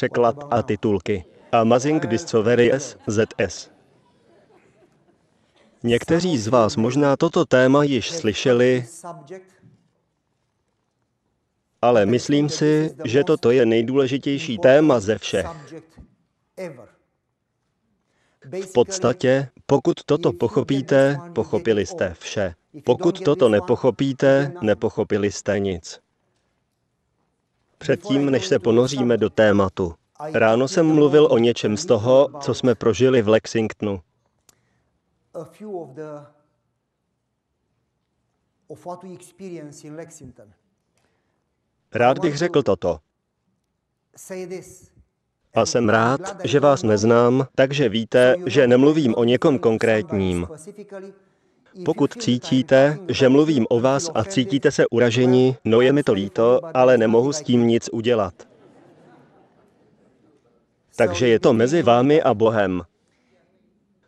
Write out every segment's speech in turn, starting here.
překlad a titulky. Amazing Discoveries ZS. Někteří z vás možná toto téma již slyšeli, ale myslím si, že toto je nejdůležitější téma ze všech. V podstatě, pokud toto pochopíte, pochopili jste vše. Pokud toto nepochopíte, nepochopili jste nic. Předtím, než se ponoříme do tématu, ráno jsem mluvil o něčem z toho, co jsme prožili v Lexingtonu. Rád bych řekl toto. A jsem rád, že vás neznám, takže víte, že nemluvím o někom konkrétním. Pokud cítíte, že mluvím o vás a cítíte se uraženi, no je mi to líto, ale nemohu s tím nic udělat. Takže je to mezi vámi a Bohem.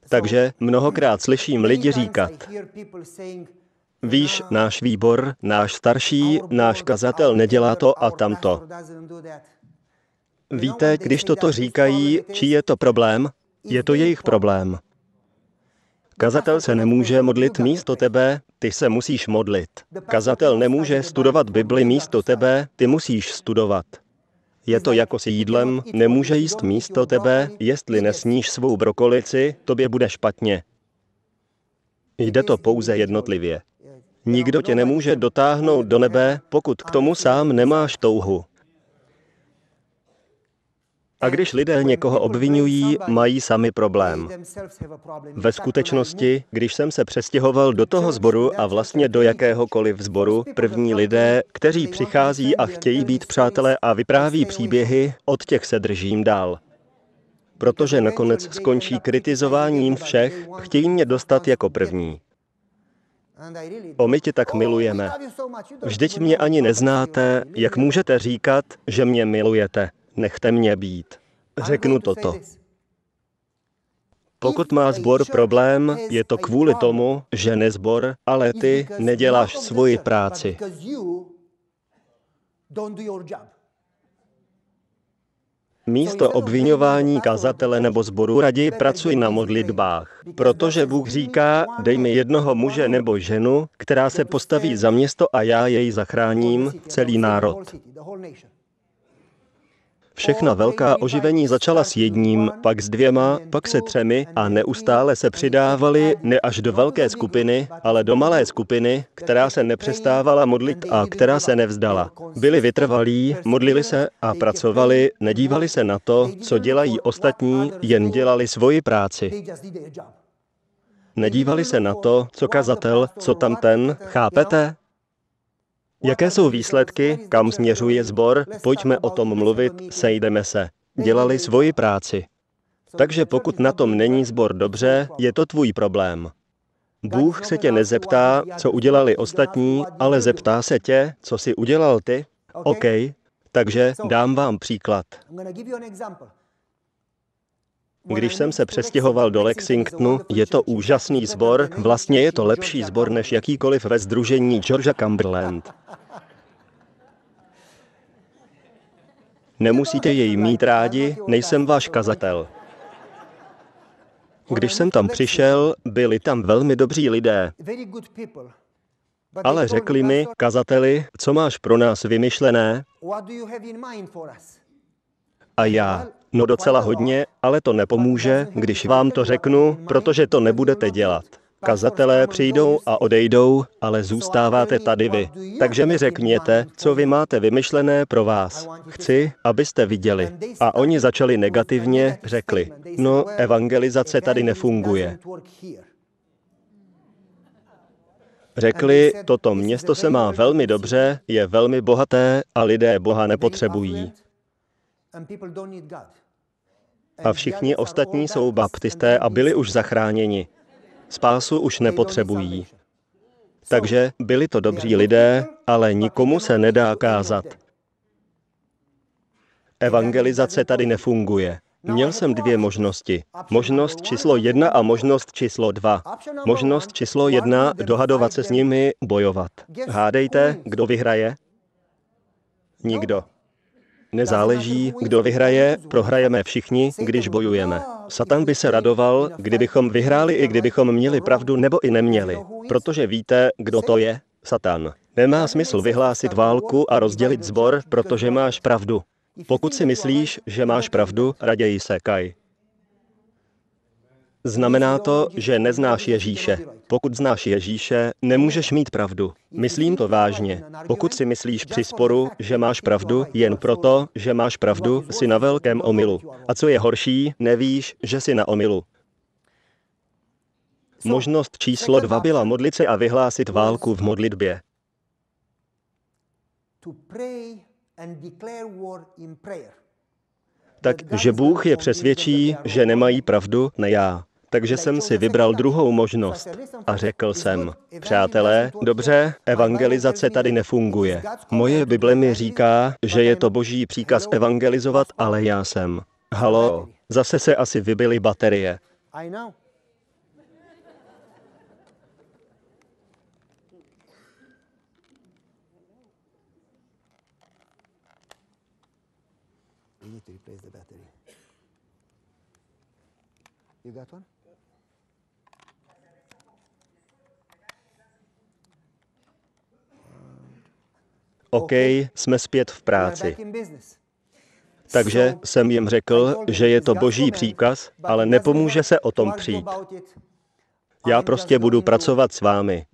Takže mnohokrát slyším lidi říkat, víš, náš výbor, náš starší, náš kazatel nedělá to a tamto. Víte, když toto říkají, čí je to problém? Je to jejich problém. Kazatel se nemůže modlit místo tebe, ty se musíš modlit. Kazatel nemůže studovat Bibli místo tebe, ty musíš studovat. Je to jako s jídlem, nemůže jíst místo tebe, jestli nesníš svou brokolici, tobě bude špatně. Jde to pouze jednotlivě. Nikdo tě nemůže dotáhnout do nebe, pokud k tomu sám nemáš touhu. A když lidé někoho obvinují, mají sami problém. Ve skutečnosti, když jsem se přestěhoval do toho sboru a vlastně do jakéhokoliv sboru, první lidé, kteří přichází a chtějí být přátelé a vypráví příběhy, od těch se držím dál. Protože nakonec skončí kritizováním všech, chtějí mě dostat jako první. O my tě tak milujeme. Vždyť mě ani neznáte, jak můžete říkat, že mě milujete. Nechte mě být. Řeknu toto. Pokud má zbor problém, je to kvůli tomu, že nezbor, ale ty neděláš svoji práci. Místo obvinování kazatele nebo zboru raději pracuj na modlitbách, protože Bůh říká, dej mi jednoho muže nebo ženu, která se postaví za město a já jej zachráním, celý národ. Všechna velká oživení začala s jedním, pak s dvěma, pak se třemi a neustále se přidávali ne až do velké skupiny, ale do malé skupiny, která se nepřestávala modlit a která se nevzdala. Byli vytrvalí, modlili se a pracovali, nedívali se na to, co dělají ostatní, jen dělali svoji práci. Nedívali se na to, co kazatel, co tam ten, chápete? Jaké jsou výsledky, kam směřuje sbor, pojďme o tom mluvit, sejdeme se. Dělali svoji práci. Takže pokud na tom není sbor dobře, je to tvůj problém. Bůh se tě nezeptá, co udělali ostatní, ale zeptá se tě, co si udělal ty. OK, takže dám vám příklad. Když jsem se přestěhoval do Lexingtonu, je to úžasný sbor, vlastně je to lepší sbor než jakýkoliv ve združení Georgia Cumberland. Nemusíte jej mít rádi, nejsem váš kazatel. Když jsem tam přišel, byli tam velmi dobří lidé. Ale řekli mi, kazateli, co máš pro nás vymyšlené? A já, no docela hodně, ale to nepomůže, když vám to řeknu, protože to nebudete dělat. Kazatelé přijdou a odejdou, ale zůstáváte tady vy. Takže mi řekněte, co vy máte vymyšlené pro vás. Chci, abyste viděli. A oni začali negativně, řekli, no, evangelizace tady nefunguje. Řekli, toto město se má velmi dobře, je velmi bohaté a lidé Boha nepotřebují. A všichni ostatní jsou baptisté a byli už zachráněni. Spásu už nepotřebují. Takže byli to dobří lidé, ale nikomu se nedá kázat. Evangelizace tady nefunguje. Měl jsem dvě možnosti. Možnost číslo jedna a možnost číslo dva. Možnost číslo jedna, dohadovat se s nimi, bojovat. Hádejte, kdo vyhraje? Nikdo. Nezáleží, kdo vyhraje, prohrajeme všichni, když bojujeme. Satan by se radoval, kdybychom vyhráli i kdybychom měli pravdu nebo i neměli. Protože víte, kdo to je? Satan. Nemá smysl vyhlásit válku a rozdělit zbor, protože máš pravdu. Pokud si myslíš, že máš pravdu, raději se kaj. Znamená to, že neznáš Ježíše. Pokud znáš Ježíše, nemůžeš mít pravdu. Myslím to vážně. Pokud si myslíš při sporu, že máš pravdu, jen proto, že máš pravdu, si na velkém omylu. A co je horší, nevíš, že jsi na omylu. Možnost číslo dva byla modlit se a vyhlásit válku v modlitbě. Takže Bůh je přesvědčí, že nemají pravdu, ne já. Takže jsem si vybral druhou možnost a řekl jsem, přátelé, dobře, evangelizace tady nefunguje. Moje Bible mi říká, že je to boží příkaz evangelizovat, ale já jsem. Halo, zase se asi vybily baterie. You got one? OK, jsme zpět v práci. Takže jsem jim řekl, že je to boží příkaz, ale nepomůže se o tom přijít. Já prostě budu pracovat s vámi.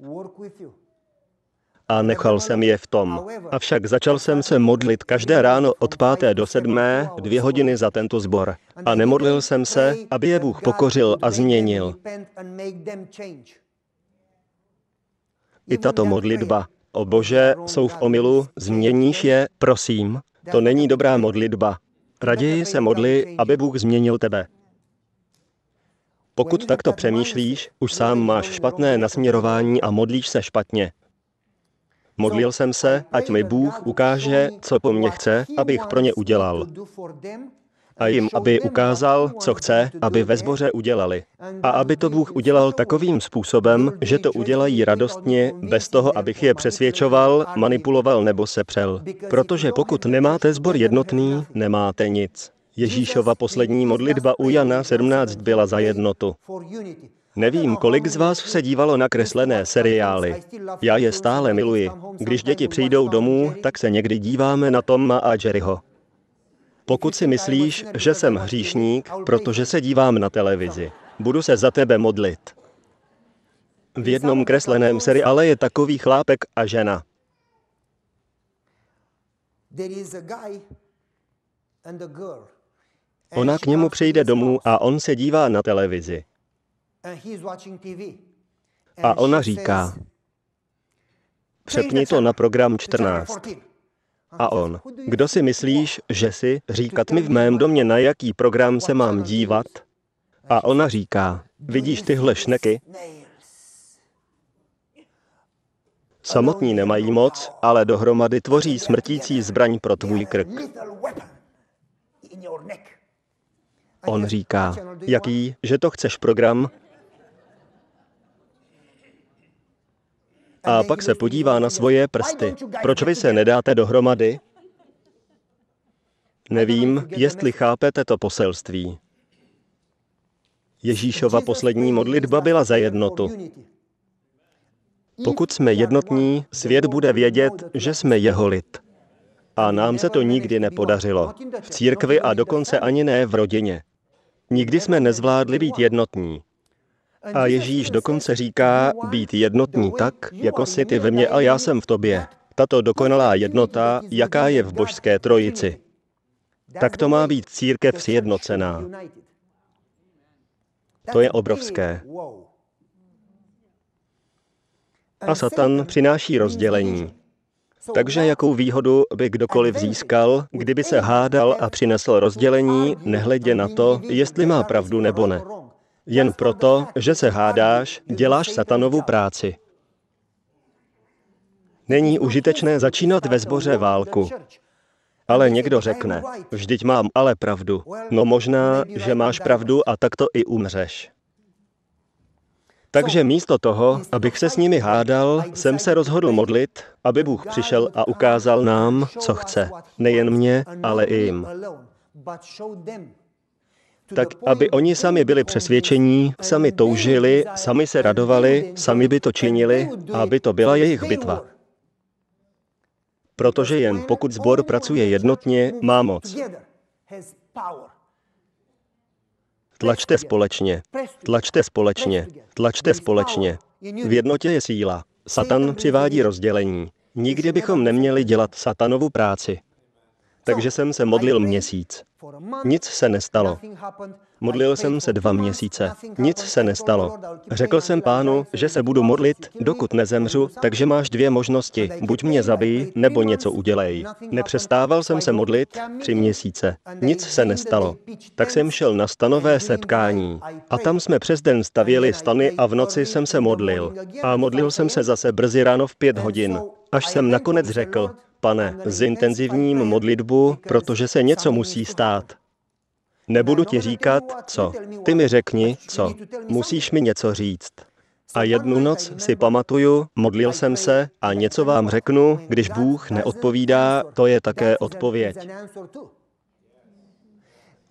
A nechal jsem je v tom. Avšak začal jsem se modlit každé ráno od páté do sedmé, dvě hodiny za tento sbor. A nemodlil jsem se, aby je Bůh pokořil a změnil. I tato modlitba O Bože, jsou v omilu, změníš je, prosím. To není dobrá modlitba. Raději se modli, aby Bůh změnil tebe. Pokud takto přemýšlíš, už sám máš špatné nasměrování a modlíš se špatně. Modlil jsem se, ať mi Bůh ukáže, co po mně chce, abych pro ně udělal a jim, aby ukázal, co chce, aby ve sboře udělali. A aby to Bůh udělal takovým způsobem, že to udělají radostně, bez toho, abych je přesvědčoval, manipuloval nebo sepřel. Protože pokud nemáte sbor jednotný, nemáte nic. Ježíšova poslední modlitba u Jana 17 byla za jednotu. Nevím, kolik z vás se dívalo na kreslené seriály. Já je stále miluji. Když děti přijdou domů, tak se někdy díváme na Toma a Jerryho. Pokud si myslíš, že jsem hříšník, protože se dívám na televizi, budu se za tebe modlit. V jednom kresleném seriále je takový chlápek a žena. Ona k němu přijde domů a on se dívá na televizi. A ona říká, přepni to na program 14. A on, kdo si myslíš, že si, říkat mi v mém domě, na jaký program se mám dívat? A ona říká, vidíš tyhle šneky? Samotní nemají moc, ale dohromady tvoří smrtící zbraň pro tvůj krk. On říká, jaký, že to chceš program? A pak se podívá na svoje prsty. Proč vy se nedáte dohromady? Nevím, jestli chápete to poselství. Ježíšova poslední modlitba byla za jednotu. Pokud jsme jednotní, svět bude vědět, že jsme jeho lid. A nám se to nikdy nepodařilo. V církvi a dokonce ani ne v rodině. Nikdy jsme nezvládli být jednotní. A Ježíš dokonce říká být jednotní tak, jako si ty ve mně a já jsem v tobě. Tato dokonalá jednota, jaká je v božské trojici. Tak to má být církev sjednocená. To je obrovské. A Satan přináší rozdělení. Takže jakou výhodu by kdokoliv získal, kdyby se hádal a přinesl rozdělení, nehledě na to, jestli má pravdu nebo ne. Jen proto, že se hádáš, děláš satanovu práci. Není užitečné začínat ve sboře válku. Ale někdo řekne, vždyť mám ale pravdu. No možná, že máš pravdu a tak to i umřeš. Takže místo toho, abych se s nimi hádal, jsem se rozhodl modlit, aby Bůh přišel a ukázal nám, co chce. Nejen mě, ale i jim. Tak, aby oni sami byli přesvědčení, sami toužili, sami se radovali, sami by to činili, aby to byla jejich bitva. Protože jen pokud sbor pracuje jednotně, má moc. Tlačte společně, tlačte společně, tlačte společně. V jednotě je síla. Satan přivádí rozdělení. Nikdy bychom neměli dělat satanovu práci. Takže jsem se modlil měsíc. Nic se nestalo. Modlil jsem se dva měsíce. Nic se nestalo. Řekl jsem pánu, že se budu modlit, dokud nezemřu, takže máš dvě možnosti. Buď mě zabij, nebo něco udělej. Nepřestával jsem se modlit tři měsíce. Nic se nestalo. Tak jsem šel na stanové setkání. A tam jsme přes den stavěli stany a v noci jsem se modlil. A modlil jsem se zase brzy ráno v pět hodin. Až jsem nakonec řekl, pane, zintenzivním modlitbu, protože se něco musí stát. Nebudu ti říkat, co. Ty mi řekni, co. Musíš mi něco říct. A jednu noc si pamatuju, modlil jsem se a něco vám řeknu, když Bůh neodpovídá, to je také odpověď.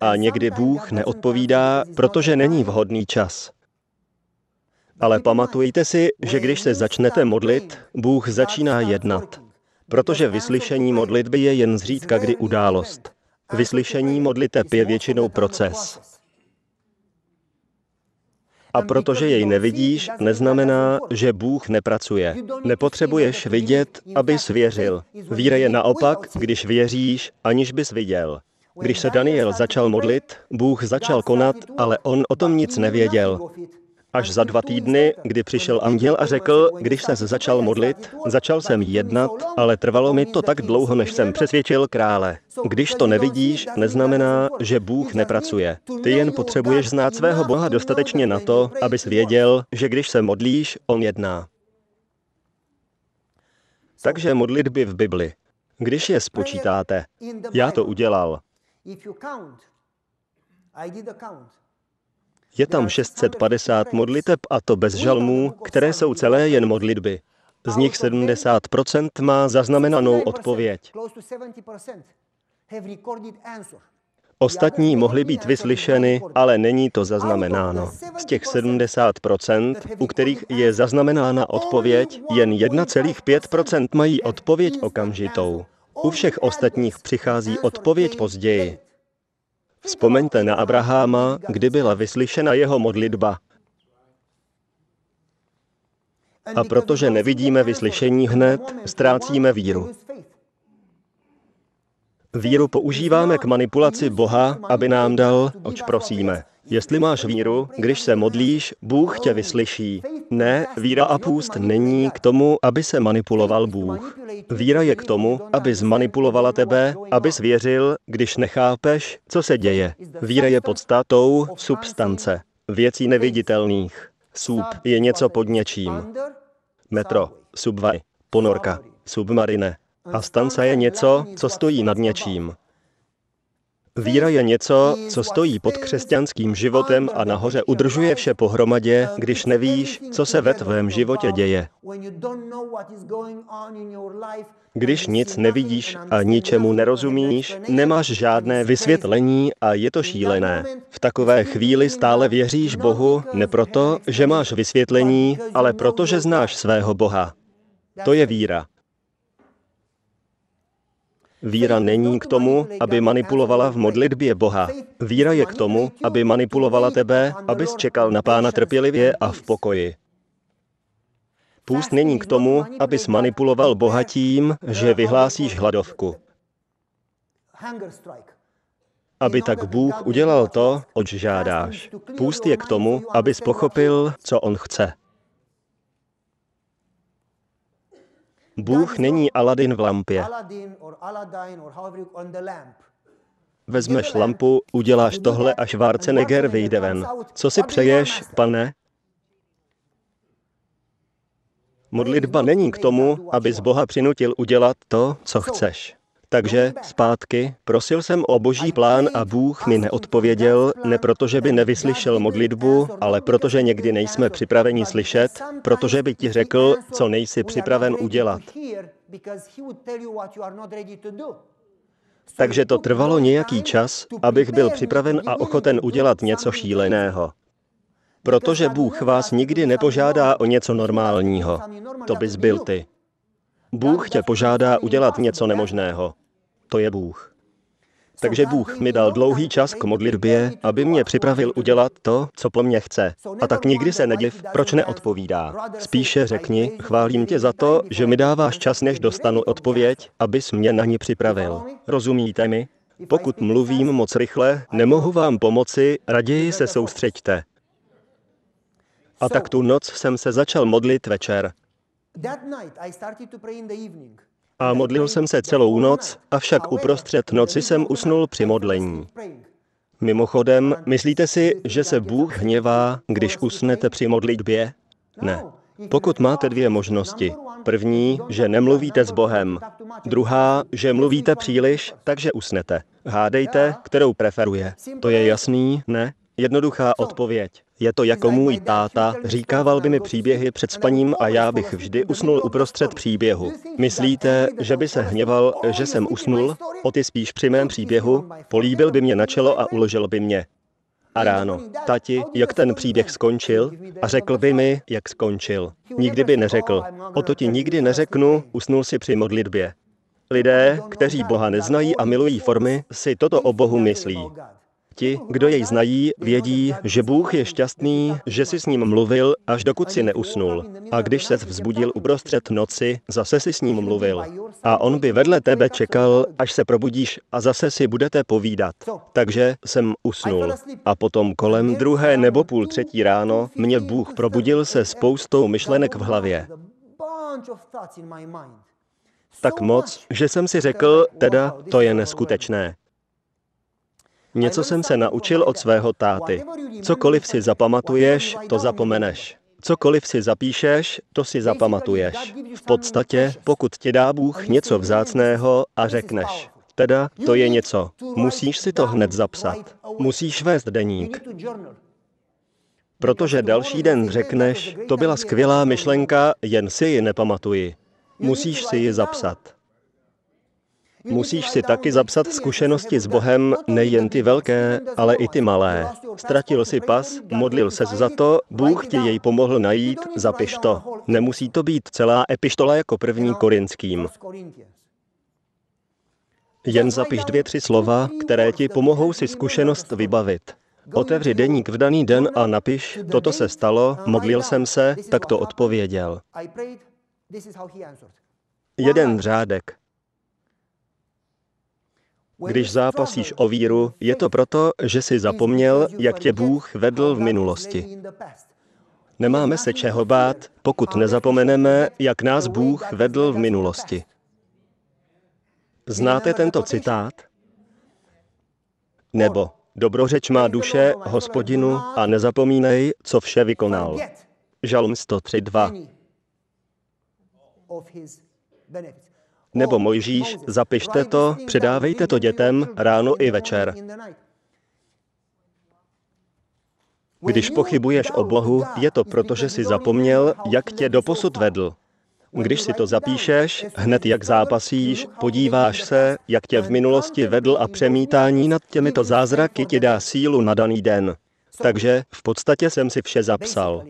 A někdy Bůh neodpovídá, protože není vhodný čas. Ale pamatujte si, že když se začnete modlit, Bůh začíná jednat. Protože vyslyšení modlitby je jen zřídka kdy událost. Vyslyšení modliteb je většinou proces. A protože jej nevidíš, neznamená, že Bůh nepracuje. Nepotřebuješ vidět, abys věřil. Víra je naopak, když věříš, aniž bys viděl. Když se Daniel začal modlit, Bůh začal konat, ale on o tom nic nevěděl. Až za dva týdny, kdy přišel anděl a řekl, když se začal modlit, začal jsem jednat, ale trvalo mi to tak dlouho, než jsem přesvědčil krále. Když to nevidíš, neznamená, že Bůh nepracuje. Ty jen potřebuješ znát svého Boha dostatečně na to, abys věděl, že když se modlíš, On jedná. Takže modlitby v Bibli. Když je spočítáte, já to udělal. Je tam 650 modliteb a to bez žalmů, které jsou celé jen modlitby. Z nich 70% má zaznamenanou odpověď. Ostatní mohly být vyslyšeny, ale není to zaznamenáno. Z těch 70%, u kterých je zaznamenána odpověď, jen 1,5% mají odpověď okamžitou. U všech ostatních přichází odpověď později. Vzpomeňte na Abraháma, kdy byla vyslyšena jeho modlitba. A protože nevidíme vyslyšení hned, ztrácíme víru. Víru používáme k manipulaci Boha, aby nám dal, oč prosíme. Jestli máš víru, když se modlíš, Bůh tě vyslyší. Ne, víra a půst není k tomu, aby se manipuloval Bůh. Víra je k tomu, aby zmanipulovala tebe, aby věřil, když nechápeš, co se děje. Víra je podstatou substance, věcí neviditelných. Sub je něco pod něčím. Metro, subvaj, ponorka, submarine. A stance je něco, co stojí nad něčím. Víra je něco, co stojí pod křesťanským životem a nahoře udržuje vše pohromadě, když nevíš, co se ve tvém životě děje. Když nic nevidíš a ničemu nerozumíš, nemáš žádné vysvětlení a je to šílené. V takové chvíli stále věříš Bohu ne proto, že máš vysvětlení, ale proto, že znáš svého Boha. To je víra. Víra není k tomu, aby manipulovala v modlitbě Boha. Víra je k tomu, aby manipulovala tebe, abys čekal na pána trpělivě a v pokoji. Půst není k tomu, abys manipuloval Boha tím, že vyhlásíš hladovku. Aby tak Bůh udělal to, oč žádáš. Půst je k tomu, abys pochopil, co On chce. Bůh není Aladin v lampě. Vezmeš lampu, uděláš tohle a Schwarzenegger vyjde ven. Co si přeješ, pane? Modlitba není k tomu, aby z Boha přinutil udělat to, co chceš. Takže zpátky, prosil jsem o boží plán a Bůh mi neodpověděl, ne proto, že by nevyslyšel modlitbu, ale protože někdy nejsme připraveni slyšet, protože by ti řekl, co nejsi připraven udělat. Takže to trvalo nějaký čas, abych byl připraven a ochoten udělat něco šíleného. Protože Bůh vás nikdy nepožádá o něco normálního. To bys byl ty. Bůh tě požádá udělat něco nemožného. To je Bůh. Takže Bůh mi dal dlouhý čas k modlitbě, aby mě připravil udělat to, co po mně chce. A tak nikdy se nediv, proč neodpovídá. Spíše řekni, chválím tě za to, že mi dáváš čas, než dostanu odpověď, abys mě na ní připravil. Rozumíte mi? Pokud mluvím moc rychle, nemohu vám pomoci, raději se soustřeďte. A tak tu noc jsem se začal modlit večer. A modlil jsem se celou noc, avšak uprostřed noci jsem usnul při modlení. Mimochodem, myslíte si, že se Bůh hněvá, když usnete při modlitbě? Ne. Pokud máte dvě možnosti. První, že nemluvíte s Bohem. Druhá, že mluvíte příliš, takže usnete. Hádejte, kterou preferuje. To je jasný, ne? Jednoduchá odpověď. Je to jako můj táta, říkával by mi příběhy před spaním a já bych vždy usnul uprostřed příběhu. Myslíte, že by se hněval, že jsem usnul? O ty spíš při mém příběhu? Políbil by mě na čelo a uložil by mě. A ráno, tati, jak ten příběh skončil? A řekl by mi, jak skončil. Nikdy by neřekl, o to ti nikdy neřeknu, usnul si při modlitbě. Lidé, kteří Boha neznají a milují formy, si toto o Bohu myslí. Ti, kdo jej znají, vědí, že Bůh je šťastný, že si s ním mluvil, až dokud si neusnul. A když se vzbudil uprostřed noci, zase si s ním mluvil. A on by vedle tebe čekal, až se probudíš a zase si budete povídat. Takže jsem usnul. A potom kolem druhé nebo půl třetí ráno mě Bůh probudil se spoustou myšlenek v hlavě. Tak moc, že jsem si řekl, teda to je neskutečné. Něco jsem se naučil od svého táty. Cokoliv si zapamatuješ, to zapomeneš. Cokoliv si zapíšeš, to si zapamatuješ. V podstatě, pokud ti dá Bůh něco vzácného a řekneš, teda to je něco, musíš si to hned zapsat. Musíš vést deník. Protože další den řekneš, to byla skvělá myšlenka, jen si ji nepamatuji. Musíš si ji zapsat. Musíš si taky zapsat zkušenosti s Bohem, nejen ty velké, ale i ty malé. Ztratil si pas, modlil se za to, Bůh ti jej pomohl najít, zapiš to. Nemusí to být celá epištola jako první korinským. Jen zapiš dvě, tři slova, které ti pomohou si zkušenost vybavit. Otevři deník v daný den a napiš, toto se stalo, modlil jsem se, tak to odpověděl. Jeden řádek. Když zápasíš o víru, je to proto, že jsi zapomněl, jak tě Bůh vedl v minulosti. Nemáme se čeho bát, pokud nezapomeneme, jak nás Bůh vedl v minulosti. Znáte tento citát? Nebo dobrořeč má duše, hospodinu, a nezapomínej, co vše vykonal. Žalm 103.2. Nebo Mojžíš, zapište to, předávejte to dětem ráno i večer. Když pochybuješ o Bohu, je to proto, že jsi zapomněl, jak tě doposud vedl. Když si to zapíšeš, hned jak zápasíš, podíváš se, jak tě v minulosti vedl a přemítání nad těmito zázraky ti dá sílu na daný den. Takže v podstatě jsem si vše zapsal.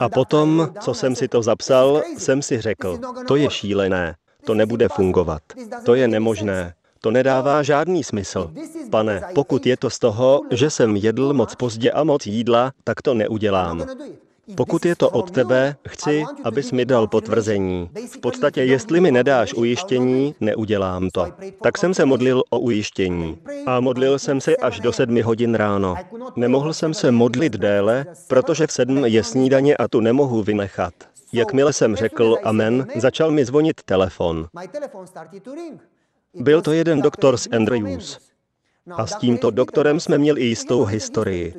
A potom, co jsem si to zapsal, jsem si řekl, to je šílené, to nebude fungovat, to je nemožné, to nedává žádný smysl. Pane, pokud je to z toho, že jsem jedl moc pozdě a moc jídla, tak to neudělám. Pokud je to od tebe, chci, abys mi dal potvrzení. V podstatě, jestli mi nedáš ujištění, neudělám to. Tak jsem se modlil o ujištění. A modlil jsem se až do sedmi hodin ráno. Nemohl jsem se modlit déle, protože v sedm je snídaně a tu nemohu vynechat. Jakmile jsem řekl amen, začal mi zvonit telefon. Byl to jeden doktor z Andrews. A s tímto doktorem jsme měli jistou historii.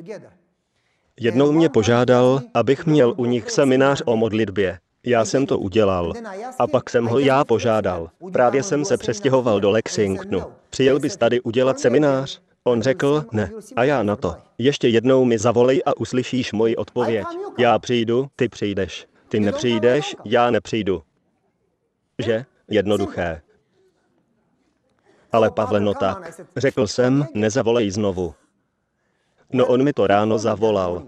Jednou mě požádal, abych měl u nich seminář o modlitbě. Já jsem to udělal. A pak jsem ho já požádal. Právě jsem se přestěhoval do Lexingtonu. Přijel bys tady udělat seminář? On řekl, ne. A já na to. Ještě jednou mi zavolej a uslyšíš moji odpověď. Já přijdu, ty přijdeš. Ty nepřijdeš, já nepřijdu. Že? Jednoduché. Ale Pavle, no tak. Řekl jsem, nezavolej znovu. No on mi to ráno zavolal.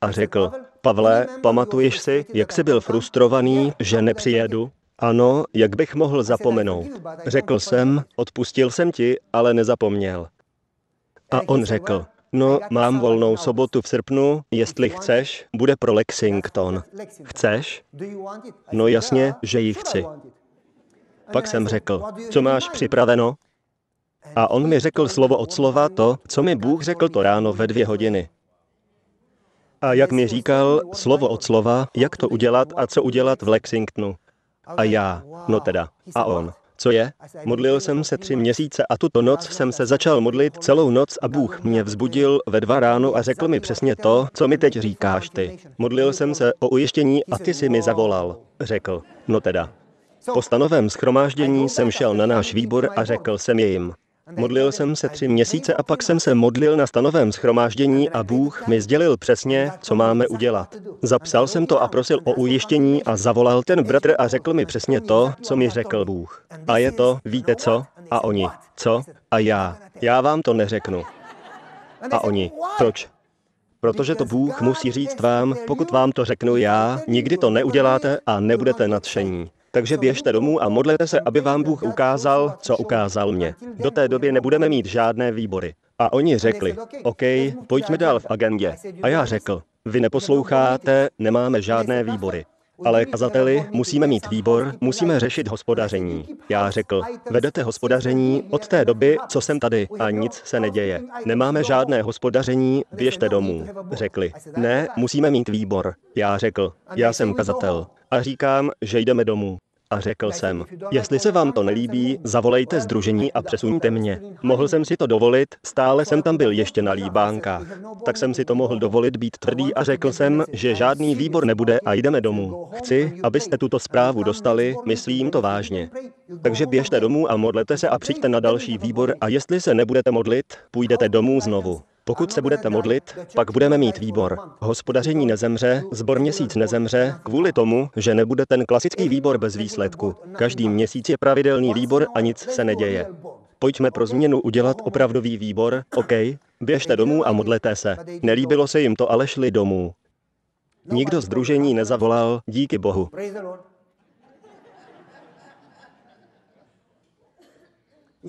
A řekl, Pavle, pamatuješ si, jak jsi byl frustrovaný, že nepřijedu? Ano, jak bych mohl zapomenout. Řekl jsem, odpustil jsem ti, ale nezapomněl. A on řekl, no, mám volnou sobotu v srpnu, jestli chceš, bude pro Lexington. Chceš? No jasně, že ji chci. Pak jsem řekl, co máš připraveno? A on mi řekl slovo od slova to, co mi Bůh řekl to ráno ve dvě hodiny. A jak mi říkal, slovo od slova, jak to udělat a co udělat v Lexingtonu. A já, no teda, a on. Co je? Modlil jsem se tři měsíce a tuto noc jsem se začal modlit celou noc a Bůh mě vzbudil ve dva ráno a řekl mi přesně to, co mi teď říkáš ty. Modlil jsem se o ujištění a ty si mi zavolal. Řekl, no teda. Po stanovém schromáždění jsem šel na náš výbor a řekl jsem jim, Modlil jsem se tři měsíce a pak jsem se modlil na stanovém schromáždění a Bůh mi sdělil přesně, co máme udělat. Zapsal jsem to a prosil o ujištění a zavolal ten bratr a řekl mi přesně to, co mi řekl Bůh. A je to, víte co? A oni, co? A já, já vám to neřeknu. A oni, proč? Protože to Bůh musí říct vám, pokud vám to řeknu já, nikdy to neuděláte a nebudete nadšení. Takže běžte domů a modlete se, aby vám Bůh ukázal, co ukázal mě. Do té doby nebudeme mít žádné výbory. A oni řekli, OK, pojďme dál v agendě. A já řekl, vy neposloucháte, nemáme žádné výbory. Ale kazateli, musíme mít výbor, musíme řešit hospodaření. Já řekl, vedete hospodaření od té doby, co jsem tady a nic se neděje. Nemáme žádné hospodaření, běžte domů. Řekli, ne, musíme mít výbor. Já řekl, já jsem kazatel. A říkám, že jdeme domů. A řekl jsem, jestli se vám to nelíbí, zavolejte združení a přesuňte mě. Mohl jsem si to dovolit, stále jsem tam byl ještě na líbánkách. Tak jsem si to mohl dovolit být tvrdý a řekl jsem, že žádný výbor nebude a jdeme domů. Chci, abyste tuto zprávu dostali, myslím to vážně. Takže běžte domů a modlete se a přijďte na další výbor a jestli se nebudete modlit, půjdete domů znovu. Pokud se budete modlit, pak budeme mít výbor. Hospodaření nezemře, zbor měsíc nezemře, kvůli tomu, že nebude ten klasický výbor bez výsledku. Každý měsíc je pravidelný výbor a nic se neděje. Pojďme pro změnu udělat opravdový výbor, OK? Běžte domů a modlete se. Nelíbilo se jim to, ale šli domů. Nikdo združení nezavolal, díky Bohu.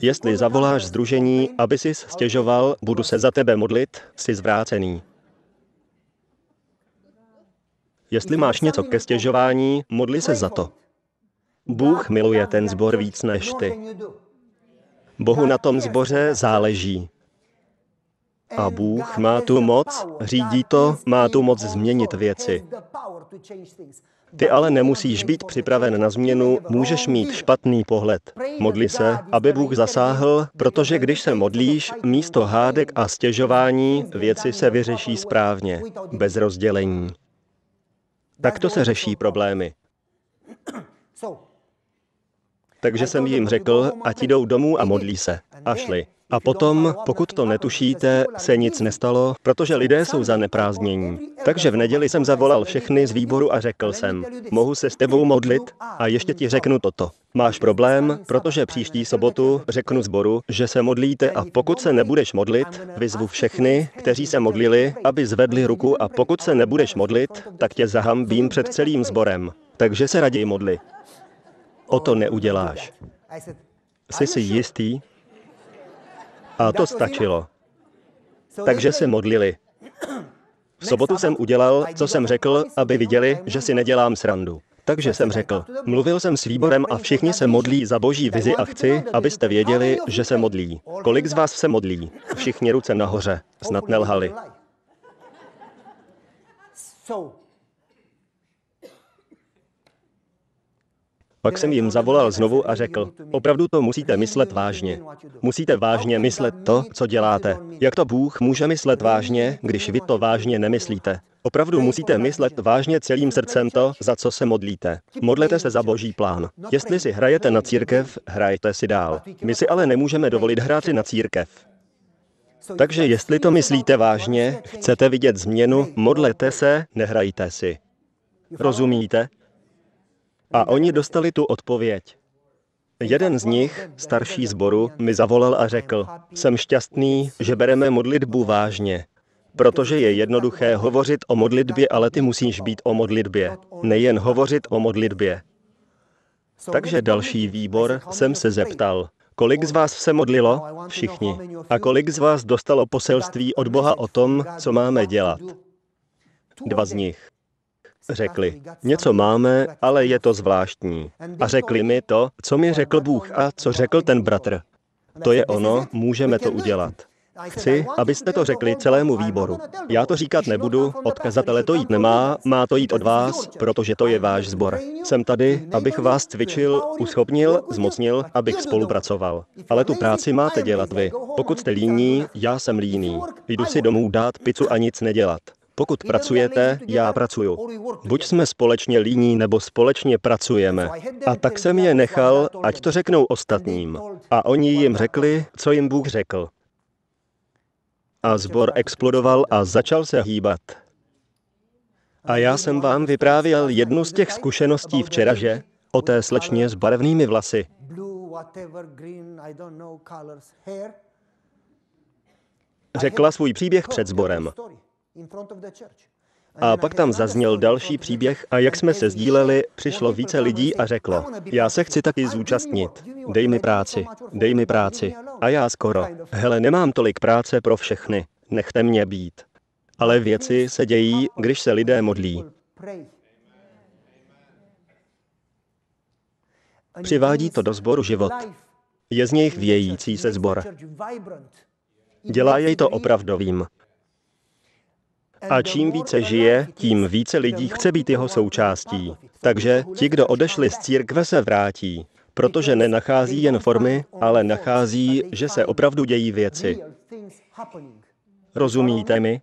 Jestli zavoláš združení, aby si stěžoval, budu se za tebe modlit, jsi zvrácený. Jestli máš něco ke stěžování, modli se za to. Bůh miluje ten zbor víc než ty. Bohu na tom zboře záleží. A Bůh má tu moc, řídí to, má tu moc změnit věci. Ty ale nemusíš být připraven na změnu, můžeš mít špatný pohled. Modli se, aby Bůh zasáhl, protože když se modlíš, místo hádek a stěžování věci se vyřeší správně, bez rozdělení. Takto se řeší problémy. Takže jsem jim řekl, ať jdou domů a modlí se. A šli. A potom, pokud to netušíte, se nic nestalo, protože lidé jsou za neprázdnění. Takže v neděli jsem zavolal všechny z výboru a řekl jsem, mohu se s tebou modlit? A ještě ti řeknu toto. Máš problém, protože příští sobotu řeknu zboru, že se modlíte a pokud se nebudeš modlit, vyzvu všechny, kteří se modlili, aby zvedli ruku a pokud se nebudeš modlit, tak tě zahambím před celým zborem. Takže se raději modli. O to neuděláš. Jsi si jistý? A to stačilo. Takže se modlili. V sobotu jsem udělal, co jsem řekl, aby viděli, že si nedělám srandu. Takže jsem řekl, mluvil jsem s výborem a všichni se modlí za boží vizi a chci, abyste věděli, že se modlí. Kolik z vás se modlí? Všichni ruce nahoře, snad nelhali. Pak jsem jim zavolal znovu a řekl, opravdu to musíte myslet vážně. Musíte vážně myslet to, co děláte. Jak to Bůh může myslet vážně, když vy to vážně nemyslíte? Opravdu musíte myslet vážně celým srdcem to, za co se modlíte. Modlete se za boží plán. Jestli si hrajete na církev, hrajte si dál. My si ale nemůžeme dovolit hrát si na církev. Takže jestli to myslíte vážně, chcete vidět změnu, modlete se, nehrajte si. Rozumíte? A oni dostali tu odpověď. Jeden z nich, starší zboru, mi zavolal a řekl, jsem šťastný, že bereme modlitbu vážně, protože je jednoduché hovořit o modlitbě, ale ty musíš být o modlitbě, nejen hovořit o modlitbě. Takže další výbor jsem se zeptal, kolik z vás se modlilo? Všichni. A kolik z vás dostalo poselství od Boha o tom, co máme dělat? Dva z nich. Řekli, něco máme, ale je to zvláštní. A řekli mi to, co mi řekl Bůh a co řekl ten bratr. To je ono, můžeme to udělat. Chci, abyste to řekli celému výboru. Já to říkat nebudu, od kazatele to jít nemá, má to jít od vás, protože to je váš sbor. Jsem tady, abych vás cvičil, uschopnil, zmocnil, abych spolupracoval. Ale tu práci máte dělat vy. Pokud jste líní, já jsem líný. Jdu si domů dát pizzu a nic nedělat. Pokud pracujete, já pracuju. Buď jsme společně líní, nebo společně pracujeme. A tak jsem je nechal, ať to řeknou ostatním. A oni jim řekli, co jim Bůh řekl. A zbor explodoval a začal se hýbat. A já jsem vám vyprávěl jednu z těch zkušeností včera, že? O té slečně s barevnými vlasy. Řekla svůj příběh před sborem. A pak tam zazněl další příběh a jak jsme se sdíleli, přišlo více lidí a řeklo, já se chci taky zúčastnit, dej mi práci, dej mi práci. A já skoro, hele, nemám tolik práce pro všechny, nechte mě být. Ale věci se dějí, když se lidé modlí. Přivádí to do sboru život. Je z něj vějící se sbor. Dělá jej to opravdovým. A čím více žije, tím více lidí chce být jeho součástí. Takže ti, kdo odešli z církve, se vrátí, protože nenachází jen formy, ale nachází, že se opravdu dějí věci. Rozumíte mi?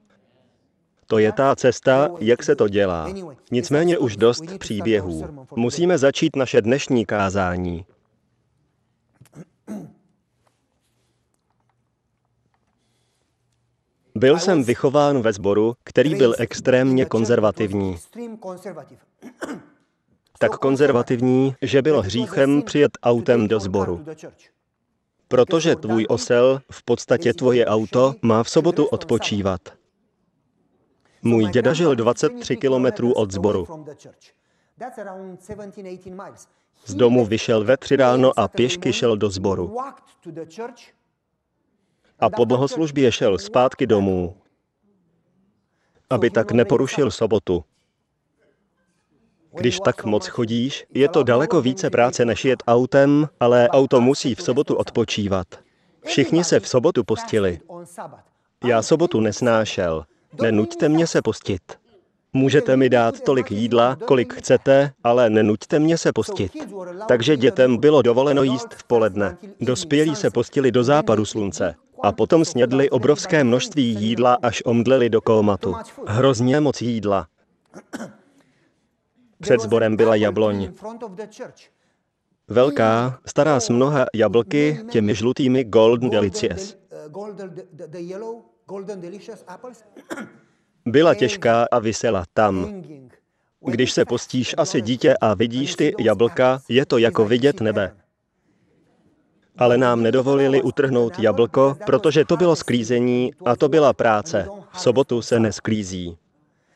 To je ta cesta, jak se to dělá. Nicméně už dost příběhů. Musíme začít naše dnešní kázání. Byl jsem vychován ve sboru, který byl extrémně konzervativní. Tak konzervativní, že bylo hříchem přijet autem do sboru. Protože tvůj osel, v podstatě tvoje auto, má v sobotu odpočívat. Můj děda žil 23 kilometrů od sboru. Z domu vyšel ve tři ráno a pěšky šel do sboru a po bohoslužbě šel zpátky domů, aby tak neporušil sobotu. Když tak moc chodíš, je to daleko více práce, než jet autem, ale auto musí v sobotu odpočívat. Všichni se v sobotu postili. Já sobotu nesnášel. Nenuďte mě se postit. Můžete mi dát tolik jídla, kolik chcete, ale nenuďte mě se postit. Takže dětem bylo dovoleno jíst v poledne. Dospělí se postili do západu slunce a potom snědli obrovské množství jídla, až omdleli do kómatu. Hrozně moc jídla. Před sborem byla jabloň. Velká, stará s mnoha jablky, těmi žlutými Golden Delicious. Byla těžká a vysela tam. Když se postíš asi dítě a vidíš ty jablka, je to jako vidět nebe ale nám nedovolili utrhnout jablko, protože to bylo sklízení a to byla práce. V sobotu se nesklízí.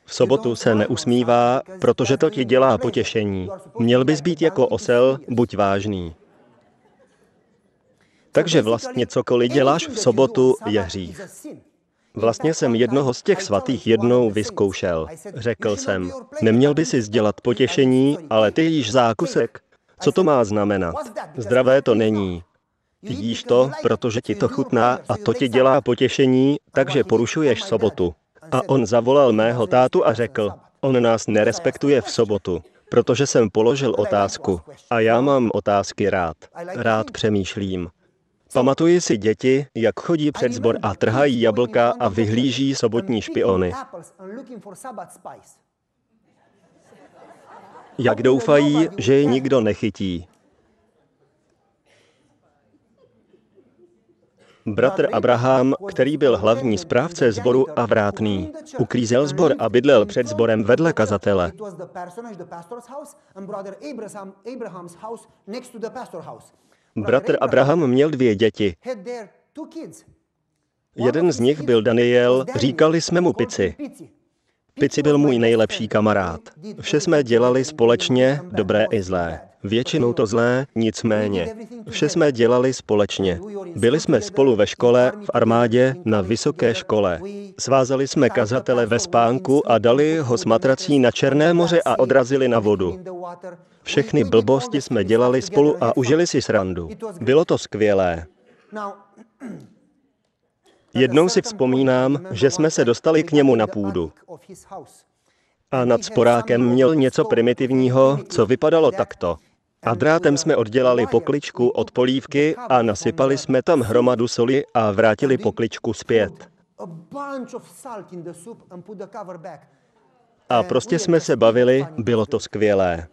V sobotu se neusmívá, protože to ti dělá potěšení. Měl bys být jako osel, buď vážný. Takže vlastně cokoliv děláš v sobotu, je hřích. Vlastně jsem jednoho z těch svatých jednou vyzkoušel. Řekl jsem, neměl by si dělat potěšení, ale ty jíš zákusek. Co to má znamenat? Zdravé to není. Jíš to, protože ti to chutná a to ti dělá potěšení, takže porušuješ sobotu. A on zavolal mého tátu a řekl, on nás nerespektuje v sobotu. protože jsem položil otázku. A já mám otázky rád. Rád přemýšlím. Pamatuji si děti, jak chodí před zbor a trhají jablka a vyhlíží sobotní špiony. Jak doufají, že je nikdo nechytí. Bratr Abraham, který byl hlavní správce sboru a vrátný, uklízel zbor a bydlel před zborem vedle kazatele. Bratr Abraham měl dvě děti. Jeden z nich byl Daniel, říkali jsme mu Pici. Pici byl můj nejlepší kamarád. Vše jsme dělali společně, dobré i zlé. Většinou to zlé, nicméně. Vše jsme dělali společně. Byli jsme spolu ve škole, v armádě, na vysoké škole. Svázali jsme kazatele ve spánku a dali ho s matrací na Černé moře a odrazili na vodu. Všechny blbosti jsme dělali spolu a užili si srandu. Bylo to skvělé. Jednou si vzpomínám, že jsme se dostali k němu na půdu. A nad sporákem měl něco primitivního, co vypadalo takto. A drátem jsme oddělali pokličku od polívky a nasypali jsme tam hromadu soli a vrátili pokličku zpět. A prostě jsme se bavili, bylo to skvělé.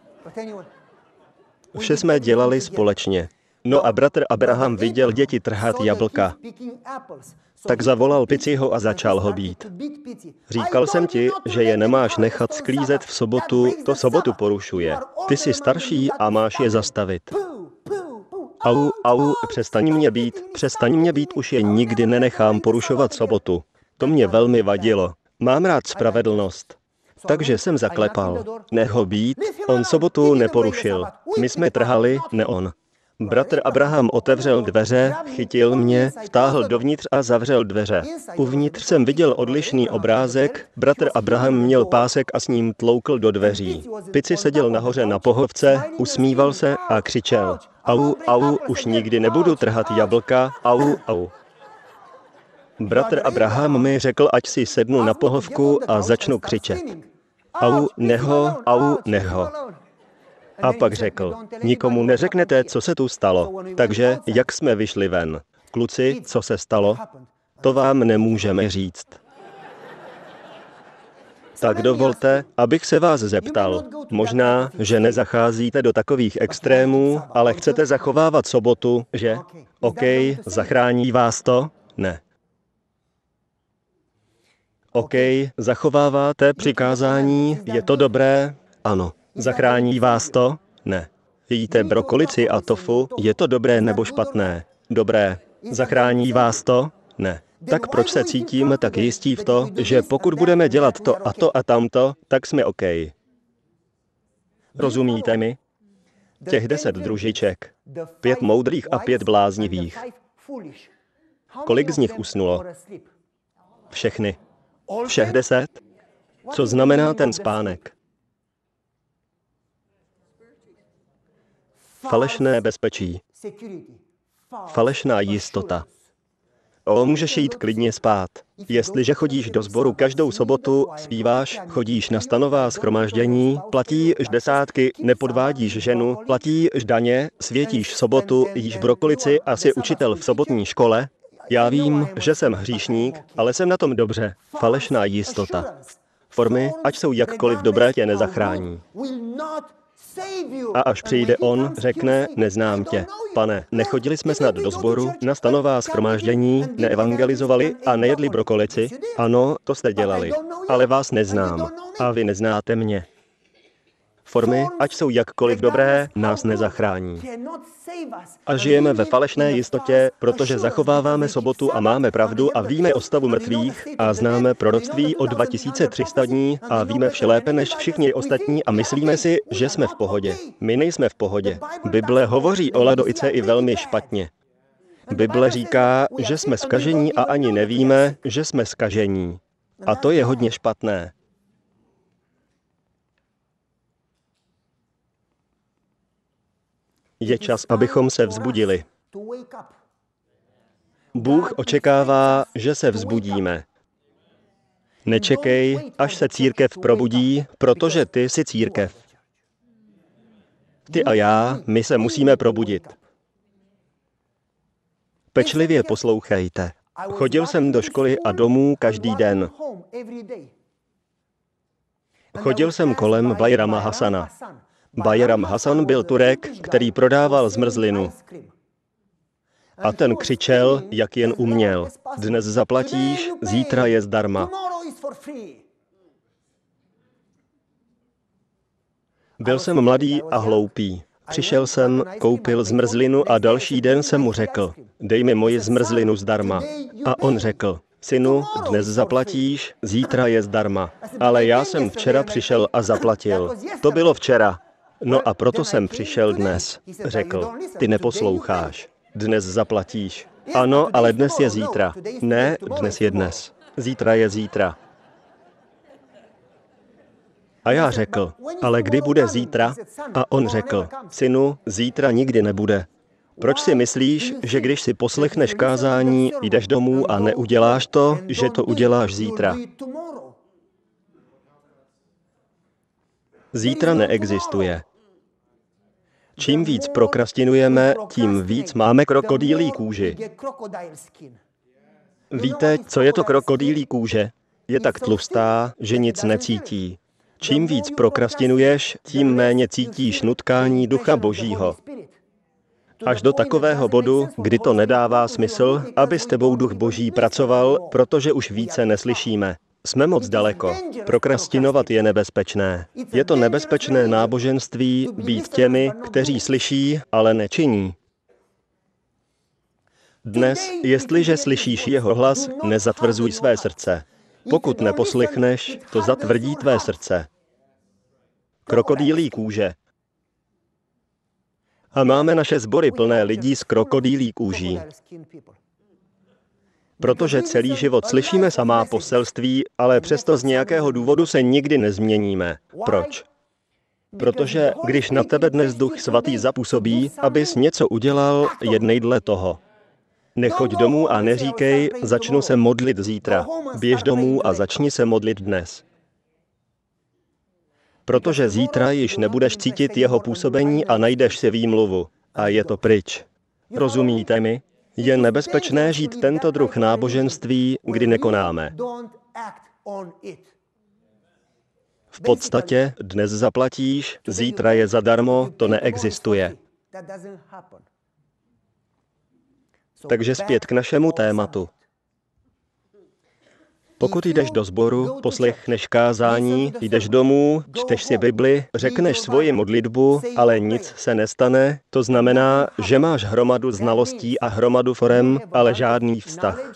Vše jsme dělali společně. No a bratr Abraham viděl děti trhat jablka. Tak zavolal Piciho a začal ho být. Říkal jsem ti, že je nemáš nechat sklízet v sobotu, to sobotu porušuje. Ty jsi starší a máš je zastavit. Au, au, přestaň mě být, přestaň mě být, už je nikdy nenechám porušovat sobotu. To mě velmi vadilo. Mám rád spravedlnost. Takže jsem zaklepal. Neho být, on sobotu neporušil. My jsme trhali, ne on. Bratr Abraham otevřel dveře, chytil mě, vtáhl dovnitř a zavřel dveře. Uvnitř jsem viděl odlišný obrázek, bratr Abraham měl pásek a s ním tloukl do dveří. Pici seděl nahoře na pohovce, usmíval se a křičel. Au, au, už nikdy nebudu trhat jablka, au, au. Bratr Abraham mi řekl, ať si sednu na pohovku a začnu křičet. Au, neho, au, neho. A pak řekl, nikomu neřeknete, co se tu stalo. Takže jak jsme vyšli ven? Kluci, co se stalo? To vám nemůžeme říct. Tak dovolte, abych se vás zeptal. Možná, že nezacházíte do takových extrémů, ale chcete zachovávat sobotu, že? OK, zachrání vás to? Ne. OK, zachováváte přikázání, je to dobré? Ano. Zachrání vás to? Ne. Jíte brokolici a tofu, je to dobré nebo špatné? Dobré. Zachrání vás to? Ne. Tak proč se cítím tak jistí v to, že pokud budeme dělat to a to a tamto, tak jsme OK. Rozumíte mi? Těch deset družiček. Pět moudrých a pět bláznivých. Kolik z nich usnulo? Všechny. Všech deset? Co znamená ten spánek? Falešné bezpečí. Falešná jistota. O, můžeš jít klidně spát. Jestliže chodíš do sboru každou sobotu, zpíváš, chodíš na stanová schromáždění, platíš desátky, nepodvádíš ženu, platíš daně, světíš sobotu, jíš brokolici a jsi učitel v sobotní škole, já vím, že jsem hříšník, ale jsem na tom dobře. Falešná jistota. Formy, ať jsou jakkoliv dobré, tě nezachrání. A až přijde on, řekne, neznám tě. Pane, nechodili jsme snad do sboru, na stanová schromáždění, neevangelizovali a nejedli brokolici? Ano, to jste dělali, ale vás neznám a vy neznáte mě. Formy, ať jsou jakkoliv dobré, nás nezachrání. A žijeme ve falešné jistotě, protože zachováváme sobotu a máme pravdu a víme o stavu mrtvých a známe proroctví o 2300 dní a víme vše lépe než všichni ostatní a myslíme si, že jsme v pohodě. My nejsme v pohodě. Bible hovoří o ladoice i velmi špatně. Bible říká, že jsme skažení a ani nevíme, že jsme skažení. A to je hodně špatné. Je čas, abychom se vzbudili. Bůh očekává, že se vzbudíme. Nečekej, až se církev probudí, protože ty jsi církev. Ty a já, my se musíme probudit. Pečlivě poslouchejte. Chodil jsem do školy a domů každý den. Chodil jsem kolem Bajrama Hasana. Bajram Hasan byl Turek, který prodával zmrzlinu. A ten křičel, jak jen uměl. Dnes zaplatíš, zítra je zdarma. Byl jsem mladý a hloupý. Přišel jsem, koupil zmrzlinu a další den jsem mu řekl, dej mi moji zmrzlinu zdarma. A on řekl, synu, dnes zaplatíš, zítra je zdarma. Ale já jsem včera přišel a zaplatil. To bylo včera. No a proto jsem přišel dnes. Řekl, ty neposloucháš. Dnes zaplatíš. Ano, ale dnes je zítra. Ne, dnes je dnes. Zítra je zítra. A já řekl, ale kdy bude zítra? A on řekl, synu, zítra nikdy nebude. Proč si myslíš, že když si poslechneš kázání, jdeš domů a neuděláš to, že to uděláš zítra? Zítra neexistuje. Čím víc prokrastinujeme, tím víc máme krokodýlí kůži. Víte, co je to krokodýlí kůže? Je tak tlustá, že nic necítí. Čím víc prokrastinuješ, tím méně cítíš nutkání Ducha Božího. Až do takového bodu, kdy to nedává smysl, aby s tebou Duch Boží pracoval, protože už více neslyšíme. Jsme moc daleko. Prokrastinovat je nebezpečné. Je to nebezpečné náboženství být těmi, kteří slyší, ale nečiní. Dnes, jestliže slyšíš jeho hlas, nezatvrzuj své srdce. Pokud neposlychneš, to zatvrdí tvé srdce. Krokodýlí kůže. A máme naše sbory plné lidí z krokodýlí kůží. Protože celý život slyšíme samá poselství, ale přesto z nějakého důvodu se nikdy nezměníme. Proč? Protože když na tebe dnes Duch Svatý zapůsobí, abys něco udělal, jednej dle toho. Nechoď domů a neříkej, začnu se modlit zítra. Běž domů a začni se modlit dnes. Protože zítra již nebudeš cítit jeho působení a najdeš si výmluvu. A je to pryč. Rozumíte mi? Je nebezpečné žít tento druh náboženství, kdy nekonáme. V podstatě dnes zaplatíš, zítra je zadarmo, to neexistuje. Takže zpět k našemu tématu. Pokud jdeš do sboru, poslechneš kázání, jdeš domů, čteš si Bibli, řekneš svoji modlitbu, ale nic se nestane, to znamená, že máš hromadu znalostí a hromadu forem, ale žádný vztah.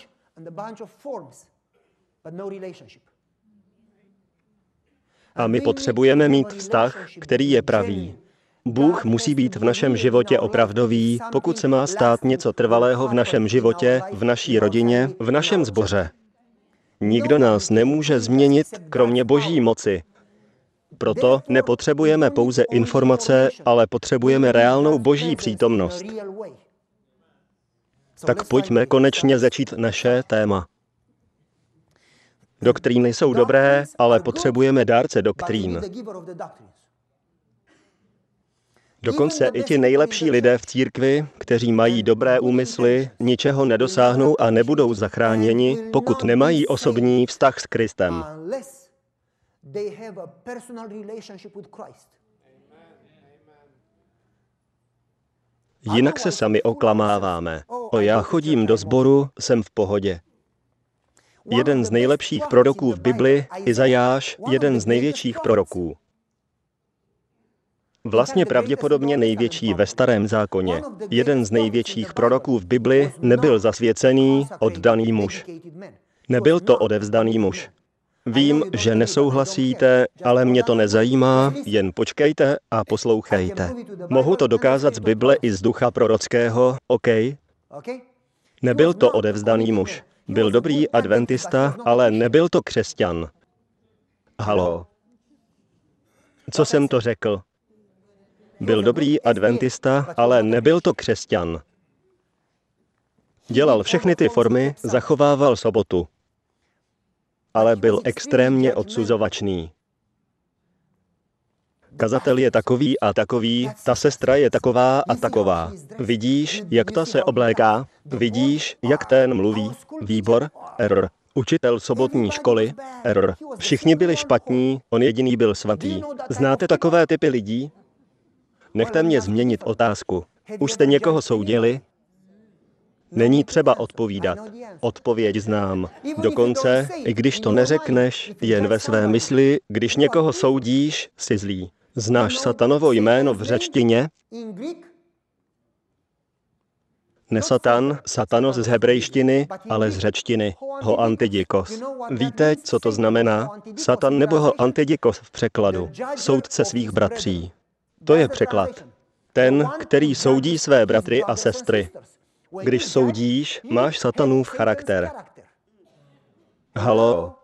A my potřebujeme mít vztah, který je pravý. Bůh musí být v našem životě opravdový, pokud se má stát něco trvalého v našem životě, v naší rodině, v našem zboře. Nikdo nás nemůže změnit, kromě boží moci. Proto nepotřebujeme pouze informace, ale potřebujeme reálnou boží přítomnost. Tak pojďme konečně začít naše téma. Doktríny jsou dobré, ale potřebujeme dárce doktrín. Dokonce i ti nejlepší lidé v církvi, kteří mají dobré úmysly, ničeho nedosáhnou a nebudou zachráněni, pokud nemají osobní vztah s Kristem. Jinak se sami oklamáváme. O já chodím do sboru, jsem v pohodě. Jeden z nejlepších proroků v Bibli, Izajáš, jeden z největších proroků. Vlastně pravděpodobně největší ve starém zákoně. Jeden z největších proroků v Bibli nebyl zasvěcený, oddaný muž. Nebyl to odevzdaný muž. Vím, že nesouhlasíte, ale mě to nezajímá, jen počkejte a poslouchejte. Mohu to dokázat z Bible i z ducha prorockého, OK? Nebyl to odevzdaný muž. Byl dobrý adventista, ale nebyl to křesťan. Halo. Co jsem to řekl? Byl dobrý adventista, ale nebyl to křesťan. Dělal všechny ty formy, zachovával sobotu, ale byl extrémně odsuzovačný. Kazatel je takový a takový, ta sestra je taková a taková. Vidíš, jak ta se obléká? Vidíš, jak ten mluví? Výbor? Error. Učitel sobotní školy? Error. Všichni byli špatní, on jediný byl svatý. Znáte takové typy lidí? Nechte mě změnit otázku. Už jste někoho soudili? Není třeba odpovídat. Odpověď znám. Dokonce, i když to neřekneš, jen ve své mysli, když někoho soudíš, jsi zlý. Znáš satanovo jméno v řečtině? Ne Satan, satanos z hebrejštiny, ale z řečtiny, ho antidikos. Víte, co to znamená? Satan nebo ho antidikos v překladu, soudce svých bratří. To je překlad. Ten, který soudí své bratry a sestry. Když soudíš, máš satanův charakter. Halo,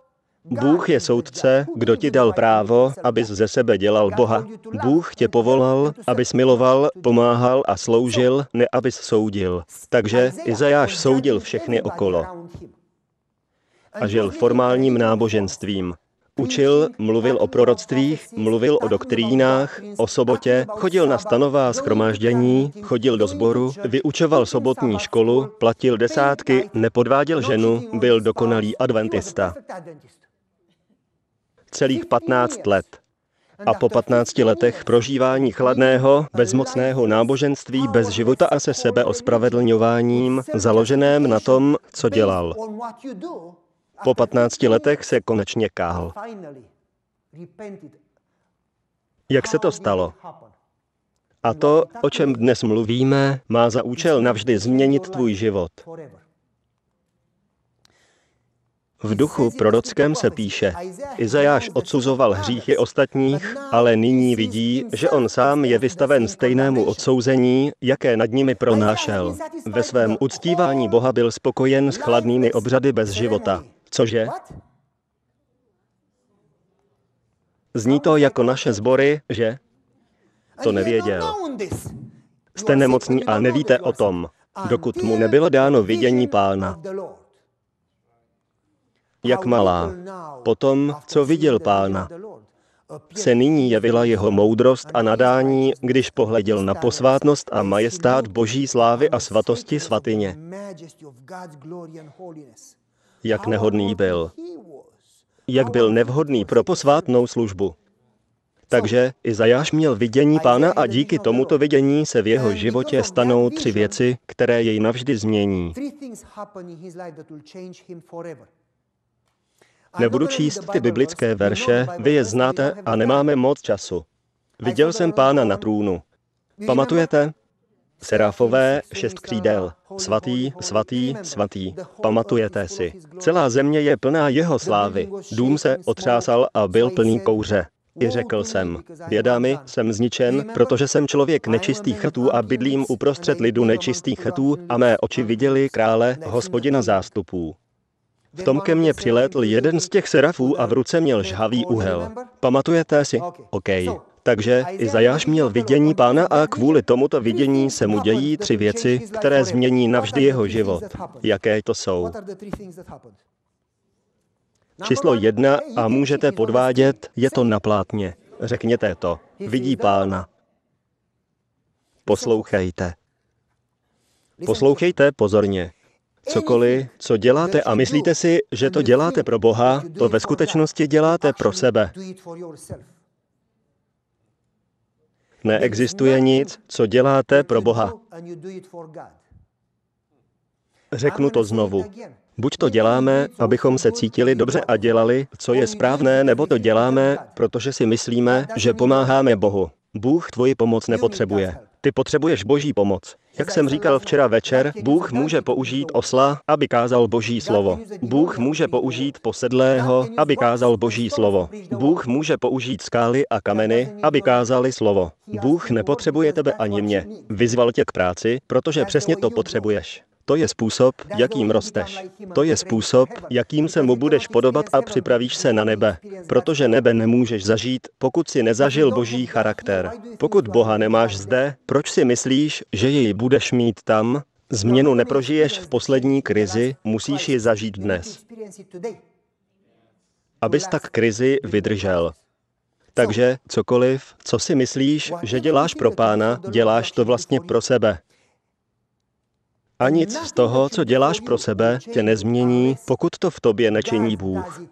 Bůh je soudce, kdo ti dal právo, abys ze sebe dělal Boha. Bůh tě povolal, abys miloval, pomáhal a sloužil, ne abys soudil. Takže Izajáš soudil všechny okolo. A žil formálním náboženstvím. Učil, mluvil o proroctvích, mluvil o doktrínách, o sobotě, chodil na stanová schromáždění, chodil do sboru, vyučoval sobotní školu, platil desátky, nepodváděl ženu, byl dokonalý adventista. Celých 15 let. A po 15 letech prožívání chladného, bezmocného náboženství bez života a se sebe ospravedlňováním, založeném na tom, co dělal. Po 15 letech se konečně káhl. Jak se to stalo? A to, o čem dnes mluvíme, má za účel navždy změnit tvůj život. V duchu prorockém se píše, Izajáš odsuzoval hříchy ostatních, ale nyní vidí, že on sám je vystaven stejnému odsouzení, jaké nad nimi pronášel. Ve svém uctívání Boha byl spokojen s chladnými obřady bez života. Cože? Zní to jako naše sbory, že? To nevěděl. Jste nemocní a nevíte o tom, dokud mu nebylo dáno vidění pána. Jak malá. Potom, co viděl pána, se nyní jevila jeho moudrost a nadání, když pohleděl na posvátnost a majestát boží slávy a svatosti svatyně jak nehodný byl. Jak byl nevhodný pro posvátnou službu. Takže Izajáš měl vidění pána a díky tomuto vidění se v jeho životě stanou tři věci, které jej navždy změní. Nebudu číst ty biblické verše, vy je znáte a nemáme moc času. Viděl jsem pána na trůnu. Pamatujete? Serafové, šest křídel. Svatý, svatý, svatý. Pamatujete si. Celá země je plná jeho slávy. Dům se otřásal a byl plný kouře. I řekl jsem, běda mi, jsem zničen, protože jsem člověk nečistých chrtů a bydlím uprostřed lidu nečistých chrtů a mé oči viděli krále, hospodina zástupů. V tom ke mně přilétl jeden z těch serafů a v ruce měl žhavý úhel. Pamatujete si? OK. Takže Izajáš měl vidění pána a kvůli tomuto vidění se mu dějí tři věci, které změní navždy jeho život. Jaké to jsou? Číslo jedna a můžete podvádět, je to na plátně. Řekněte to. Vidí pána. Poslouchejte. Poslouchejte pozorně. Cokoliv, co děláte a myslíte si, že to děláte pro Boha, to ve skutečnosti děláte pro sebe. Neexistuje nic, co děláte pro Boha. Řeknu to znovu. Buď to děláme, abychom se cítili dobře a dělali, co je správné, nebo to děláme, protože si myslíme, že pomáháme Bohu. Bůh tvoji pomoc nepotřebuje. Ty potřebuješ boží pomoc. Jak jsem říkal včera večer, Bůh může použít osla, aby kázal boží slovo. Bůh může použít posedlého, aby kázal boží slovo. Bůh může použít skály a kameny, aby kázali slovo. Bůh nepotřebuje tebe ani mě. Vyzval tě k práci, protože přesně to potřebuješ. To je způsob, jakým rosteš. To je způsob, jakým se mu budeš podobat a připravíš se na nebe. Protože nebe nemůžeš zažít, pokud si nezažil boží charakter. Pokud Boha nemáš zde, proč si myslíš, že jej budeš mít tam? Změnu neprožiješ v poslední krizi, musíš ji zažít dnes. Abys tak krizi vydržel. Takže cokoliv, co si myslíš, že děláš pro pána, děláš to vlastně pro sebe. A nic z toho, co děláš pro sebe, tě nezmění, pokud to v tobě nečiní Bůh.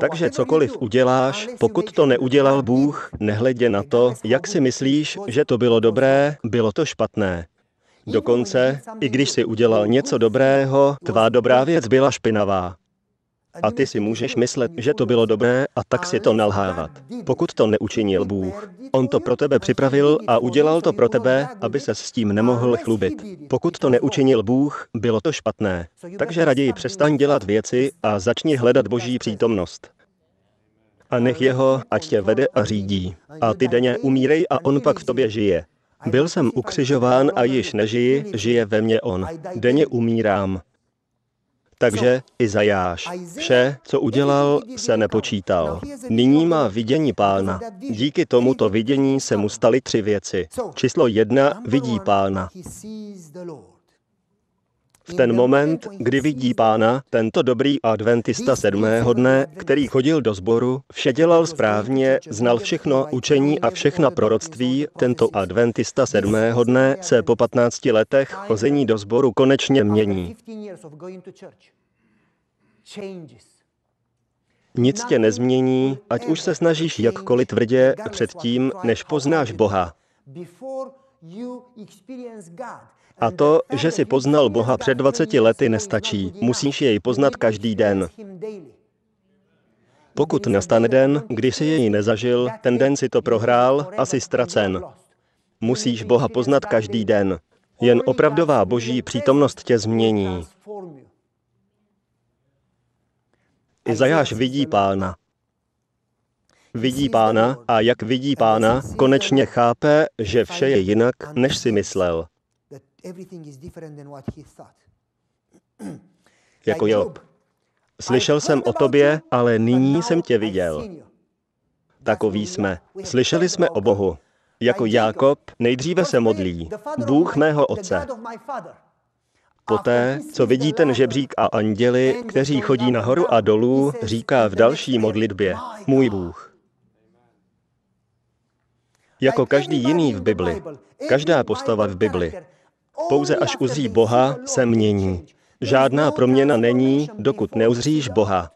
Takže cokoliv uděláš, pokud to neudělal Bůh, nehledě na to, jak si myslíš, že to bylo dobré, bylo to špatné. Dokonce, i když si udělal něco dobrého, tvá dobrá věc byla špinavá. A ty si můžeš myslet, že to bylo dobré a tak si to nalhávat. Pokud to neučinil Bůh, On to pro tebe připravil a udělal to pro tebe, aby se s tím nemohl chlubit. Pokud to neučinil Bůh, bylo to špatné. Takže raději přestaň dělat věci a začni hledat Boží přítomnost. A nech jeho, ať tě vede a řídí. A ty denně umírej a on pak v tobě žije. Byl jsem ukřižován a již nežiji, žije ve mně on. Denně umírám. Takže Izajáš. Vše, co udělal, se nepočítal. Nyní má vidění pána. Díky tomuto vidění se mu staly tři věci. Číslo jedna vidí pána. V ten moment, kdy vidí pána, tento dobrý adventista sedmého dne, který chodil do sboru, vše dělal správně, znal všechno učení a všechna proroctví, tento adventista sedmého dne se po 15 letech chození do sboru konečně mění. Nic tě nezmění, ať už se snažíš jakkoliv tvrdě předtím, než poznáš Boha. A to, že si poznal Boha před 20 lety, nestačí. Musíš jej poznat každý den. Pokud nastane den, kdy si jej nezažil, ten den si to prohrál a jsi ztracen. Musíš Boha poznat každý den. Jen opravdová boží přítomnost tě změní. Izajáš vidí pána. Vidí pána a jak vidí pána, konečně chápe, že vše je jinak, než si myslel. Jako Job. Slyšel jsem o tobě, ale nyní jsem tě viděl. Takový jsme. Slyšeli jsme o Bohu. Jako Jákob nejdříve se modlí. Bůh mého otce. Poté, co vidí ten žebřík a anděli, kteří chodí nahoru a dolů, říká v další modlitbě, můj Bůh. Jako každý jiný v Bibli, každá postava v Bibli, pouze až uzří Boha, se mění. Žádná proměna není, dokud neuzříš Boha.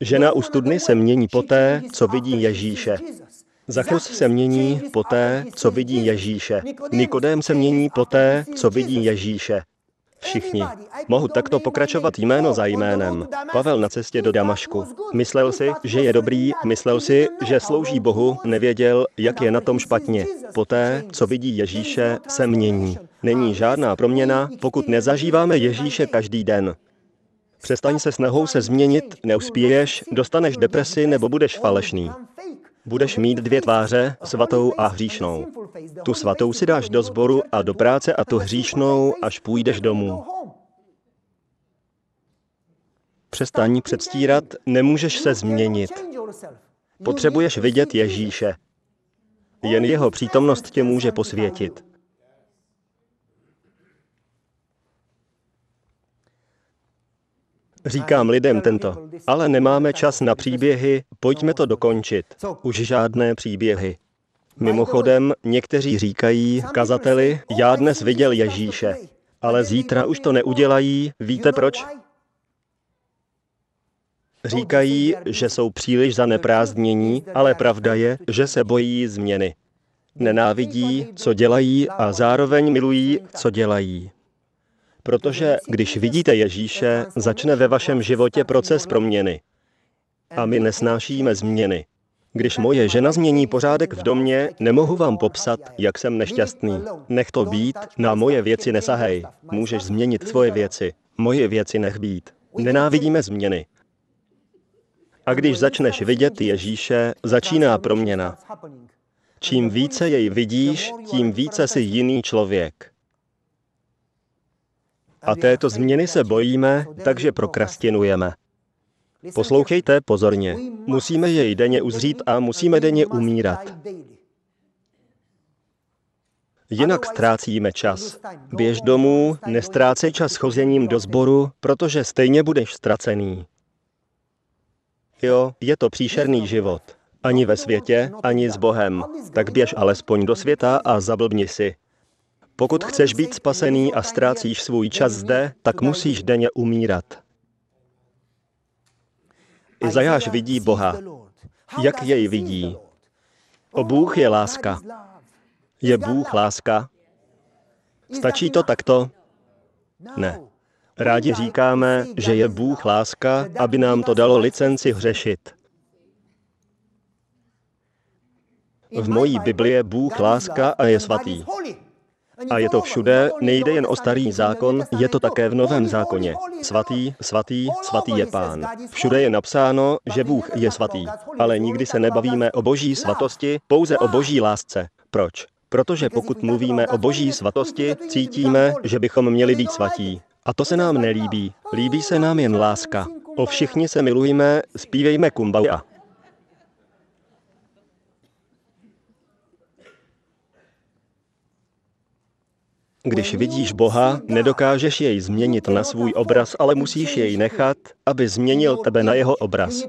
Žena u studny se mění poté, co vidí Ježíše. Zachrus se mění poté, co vidí Ježíše. Nikodém se mění poté, co vidí Ježíše. Všichni. Mohu takto pokračovat jméno za jménem. Pavel na cestě do Damašku. Myslel si, že je dobrý, myslel si, že slouží Bohu, nevěděl, jak je na tom špatně. Poté, co vidí Ježíše, se mění. Není žádná proměna, pokud nezažíváme Ježíše každý den. Přestaň se snahou se změnit, neuspěješ, dostaneš depresi nebo budeš falešný. Budeš mít dvě tváře, svatou a hříšnou. Tu svatou si dáš do sboru a do práce a tu hříšnou, až půjdeš domů. Přestaň předstírat, nemůžeš se změnit. Potřebuješ vidět Ježíše. Jen jeho přítomnost tě může posvětit. Říkám lidem tento, ale nemáme čas na příběhy, pojďme to dokončit. Už žádné příběhy. Mimochodem, někteří říkají, kazateli, já dnes viděl Ježíše, ale zítra už to neudělají, víte proč? Říkají, že jsou příliš zaneprázdnění, ale pravda je, že se bojí změny. Nenávidí, co dělají a zároveň milují, co dělají. Protože když vidíte Ježíše, začne ve vašem životě proces proměny. A my nesnášíme změny. Když moje žena změní pořádek v domě, nemohu vám popsat, jak jsem nešťastný. Nech to být, na moje věci nesahej. Můžeš změnit svoje věci. Moje věci nech být. Nenávidíme změny. A když začneš vidět Ježíše, začíná proměna. Čím více jej vidíš, tím více si jiný člověk. A této změny se bojíme, takže prokrastinujeme. Poslouchejte pozorně. Musíme jej denně uzřít a musíme denně umírat. Jinak ztrácíme čas. Běž domů, nestrácej čas chozením do sboru, protože stejně budeš ztracený. Jo, je to příšerný život. Ani ve světě, ani s Bohem. Tak běž alespoň do světa a zablbni si. Pokud chceš být spasený a ztrácíš svůj čas zde, tak musíš denně umírat. Izajáš vidí Boha. Jak jej vidí? O Bůh je láska. Je Bůh láska? Stačí to takto? Ne. Rádi říkáme, že je Bůh láska, aby nám to dalo licenci hřešit. V mojí Bibli je Bůh láska a je svatý. A je to všude, nejde jen o starý zákon, je to také v Novém zákoně. Svatý, svatý, svatý je Pán. Všude je napsáno, že Bůh je svatý. Ale nikdy se nebavíme o boží svatosti, pouze o boží lásce. Proč? Protože pokud mluvíme o boží svatosti, cítíme, že bychom měli být svatí. A to se nám nelíbí. Líbí se nám jen láska. O všichni se milujeme, zpívejme kumbaya. Když vidíš Boha, nedokážeš jej změnit na svůj obraz, ale musíš jej nechat, aby změnil tebe na jeho obraz.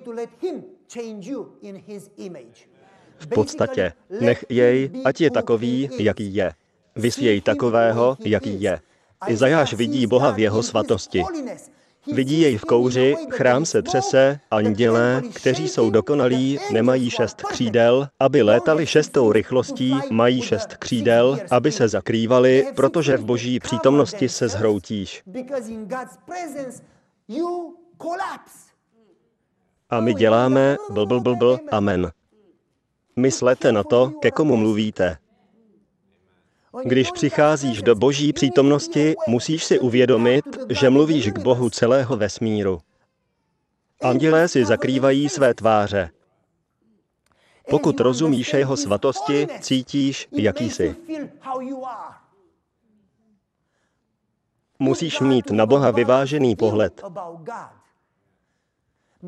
V podstatě, nech jej, ať je takový, jaký je. Vys jej takového, jaký je. Izajáš vidí Boha v jeho svatosti. Vidí jej v kouři, chrám se třese, andělé, kteří jsou dokonalí, nemají šest křídel, aby létali šestou rychlostí, mají šest křídel, aby se zakrývali, protože v boží přítomnosti se zhroutíš. A my děláme blbl blbl amen. Myslete na to, ke komu mluvíte. Když přicházíš do boží přítomnosti, musíš si uvědomit, že mluvíš k Bohu celého vesmíru. Andělé si zakrývají své tváře. Pokud rozumíš jeho svatosti, cítíš, jaký jsi. Musíš mít na Boha vyvážený pohled.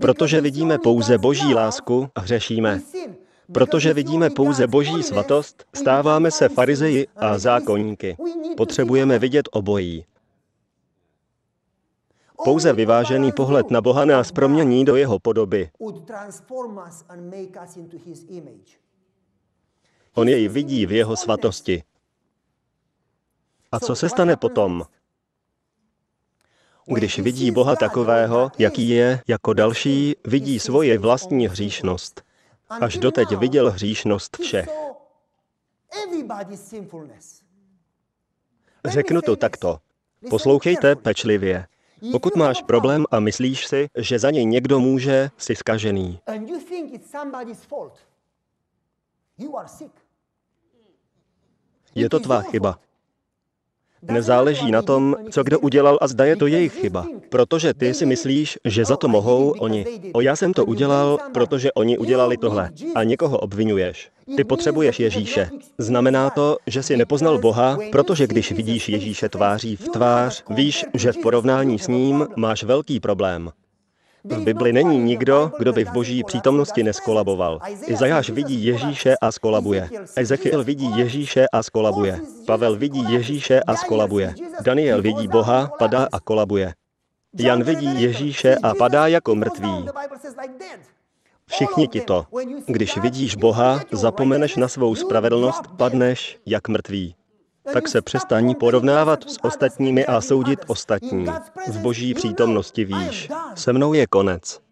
Protože vidíme pouze boží lásku a hřešíme. Protože vidíme pouze boží svatost, stáváme se farizeji a zákonníky. Potřebujeme vidět obojí. Pouze vyvážený pohled na Boha nás promění do jeho podoby. On jej vidí v jeho svatosti. A co se stane potom? Když vidí Boha takového, jaký je, jako další, vidí svoje vlastní hříšnost. Až doteď viděl hříšnost všech. Řeknu to takto. Poslouchejte pečlivě. Pokud máš problém a myslíš si, že za něj někdo může, jsi skažený. Je to tvá chyba. Nezáleží na tom, co kdo udělal a zda je to jejich chyba. Protože ty si myslíš, že za to mohou oni. O já jsem to udělal, protože oni udělali tohle. A někoho obvinuješ. Ty potřebuješ Ježíše. Znamená to, že si nepoznal Boha, protože když vidíš Ježíše tváří v tvář, víš, že v porovnání s ním máš velký problém. V Bibli není nikdo, kdo by v boží přítomnosti neskolaboval. Izajáš vidí Ježíše a skolabuje. Ezechiel vidí Ježíše a skolabuje. Pavel vidí Ježíše a skolabuje. Daniel vidí Boha, padá a kolabuje. Jan vidí Ježíše a padá jako mrtvý. Všichni ti to. Když vidíš Boha, zapomeneš na svou spravedlnost, padneš jak mrtvý tak se přestaň porovnávat s ostatními a soudit ostatní. V boží přítomnosti víš, se mnou je konec.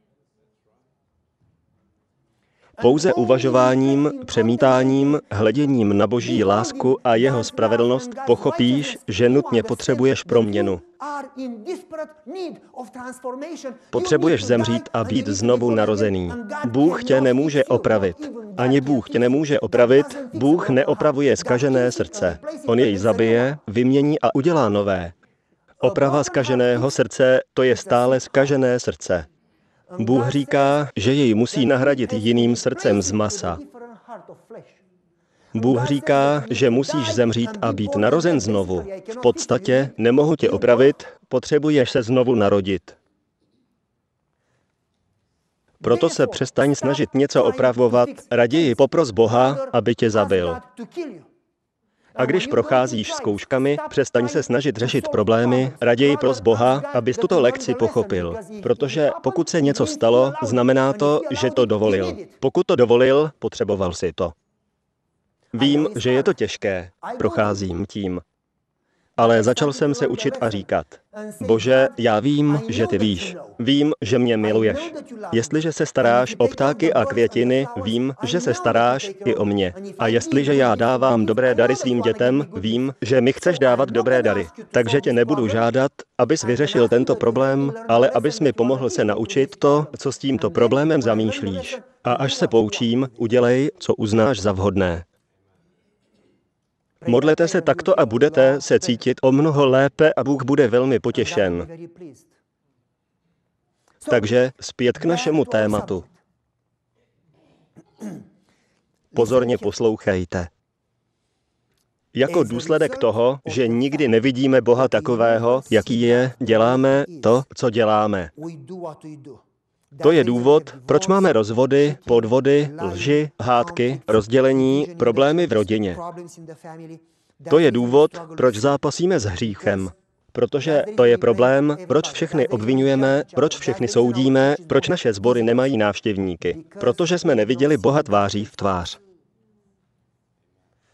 Pouze uvažováním, přemítáním, hleděním na boží lásku a jeho spravedlnost pochopíš, že nutně potřebuješ proměnu. Potřebuješ zemřít a být znovu narozený. Bůh tě nemůže opravit. Ani Bůh tě nemůže opravit. Bůh neopravuje skažené srdce. On jej zabije, vymění a udělá nové. Oprava skaženého srdce, to je stále skažené srdce. Bůh říká, že jej musí nahradit jiným srdcem z masa. Bůh říká, že musíš zemřít a být narozen znovu. V podstatě nemohu tě opravit, potřebuješ se znovu narodit. Proto se přestaň snažit něco opravovat, raději popros Boha, aby tě zabil. A když procházíš zkouškami, přestaň se snažit řešit problémy, raději pros Boha, abys tuto lekci pochopil. Protože pokud se něco stalo, znamená to, že to dovolil. Pokud to dovolil, potřeboval si to. Vím, že je to těžké, procházím tím. Ale začal jsem se učit a říkat, Bože, já vím, že ty víš. Vím, že mě miluješ. Jestliže se staráš o ptáky a květiny, vím, že se staráš i o mě. A jestliže já dávám dobré dary svým dětem, vím, že mi chceš dávat dobré dary. Takže tě nebudu žádat, abys vyřešil tento problém, ale abys mi pomohl se naučit to, co s tímto problémem zamýšlíš. A až se poučím, udělej, co uznáš za vhodné. Modlete se takto a budete se cítit o mnoho lépe a Bůh bude velmi potěšen. Takže zpět k našemu tématu. Pozorně poslouchejte. Jako důsledek toho, že nikdy nevidíme Boha takového, jaký je, děláme to, co děláme. To je důvod, proč máme rozvody, podvody, lži, hádky, rozdělení, problémy v rodině. To je důvod, proč zápasíme s hříchem. Protože to je problém, proč všechny obvinujeme, proč všechny soudíme, proč naše sbory nemají návštěvníky. Protože jsme neviděli Boha tváří v tvář.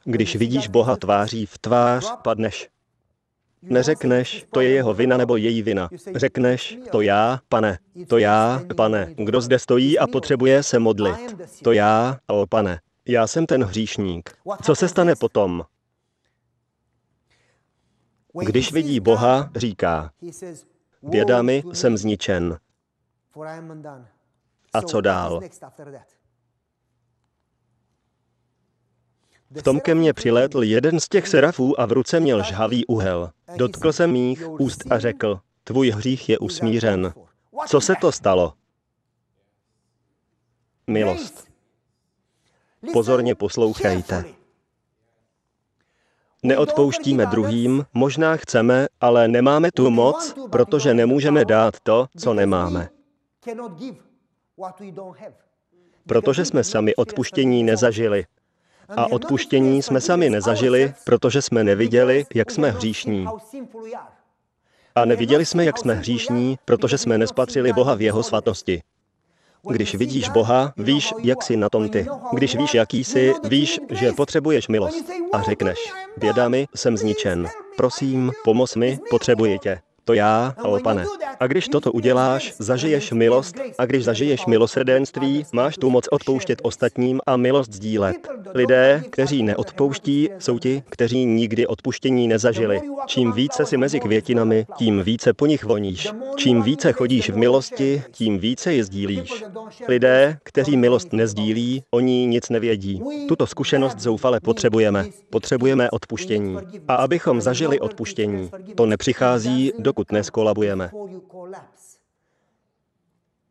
Když vidíš Boha tváří v tvář, padneš. Neřekneš, to je jeho vina nebo její vina. Řekneš, to já, pane, to já, pane, kdo zde stojí a potřebuje se modlit. To já, o pane, já jsem ten hříšník. Co se stane potom? Když vidí Boha, říká, bědami jsem zničen. A co dál? V tom ke mně přilétl jeden z těch serafů a v ruce měl žhavý úhel. Dotkl jsem mých úst a řekl, tvůj hřích je usmířen. Co se to stalo? Milost. Pozorně poslouchejte. Neodpouštíme druhým, možná chceme, ale nemáme tu moc, protože nemůžeme dát to, co nemáme. Protože jsme sami odpuštění nezažili. A odpuštění jsme sami nezažili, protože jsme neviděli, jak jsme hříšní. A neviděli jsme, jak jsme hříšní, protože jsme nespatřili Boha v jeho svatosti. Když vidíš Boha, víš, jak jsi na tom ty. Když víš, jaký jsi, víš, že potřebuješ milost. A řekneš, bědami jsem zničen. Prosím, pomoz mi, potřebuji tě to já, o pane. A když toto uděláš, zažiješ milost a když zažiješ milosrdenství, máš tu moc odpouštět ostatním a milost sdílet. Lidé, kteří neodpouští, jsou ti, kteří nikdy odpuštění nezažili. Čím více si mezi květinami, tím více po nich voníš. Čím více chodíš v milosti, tím více je sdílíš. Lidé, kteří milost nezdílí, oni nic nevědí. Tuto zkušenost zoufale potřebujeme. Potřebujeme odpuštění. A abychom zažili odpuštění, to nepřichází, dokud dokud neskolabujeme.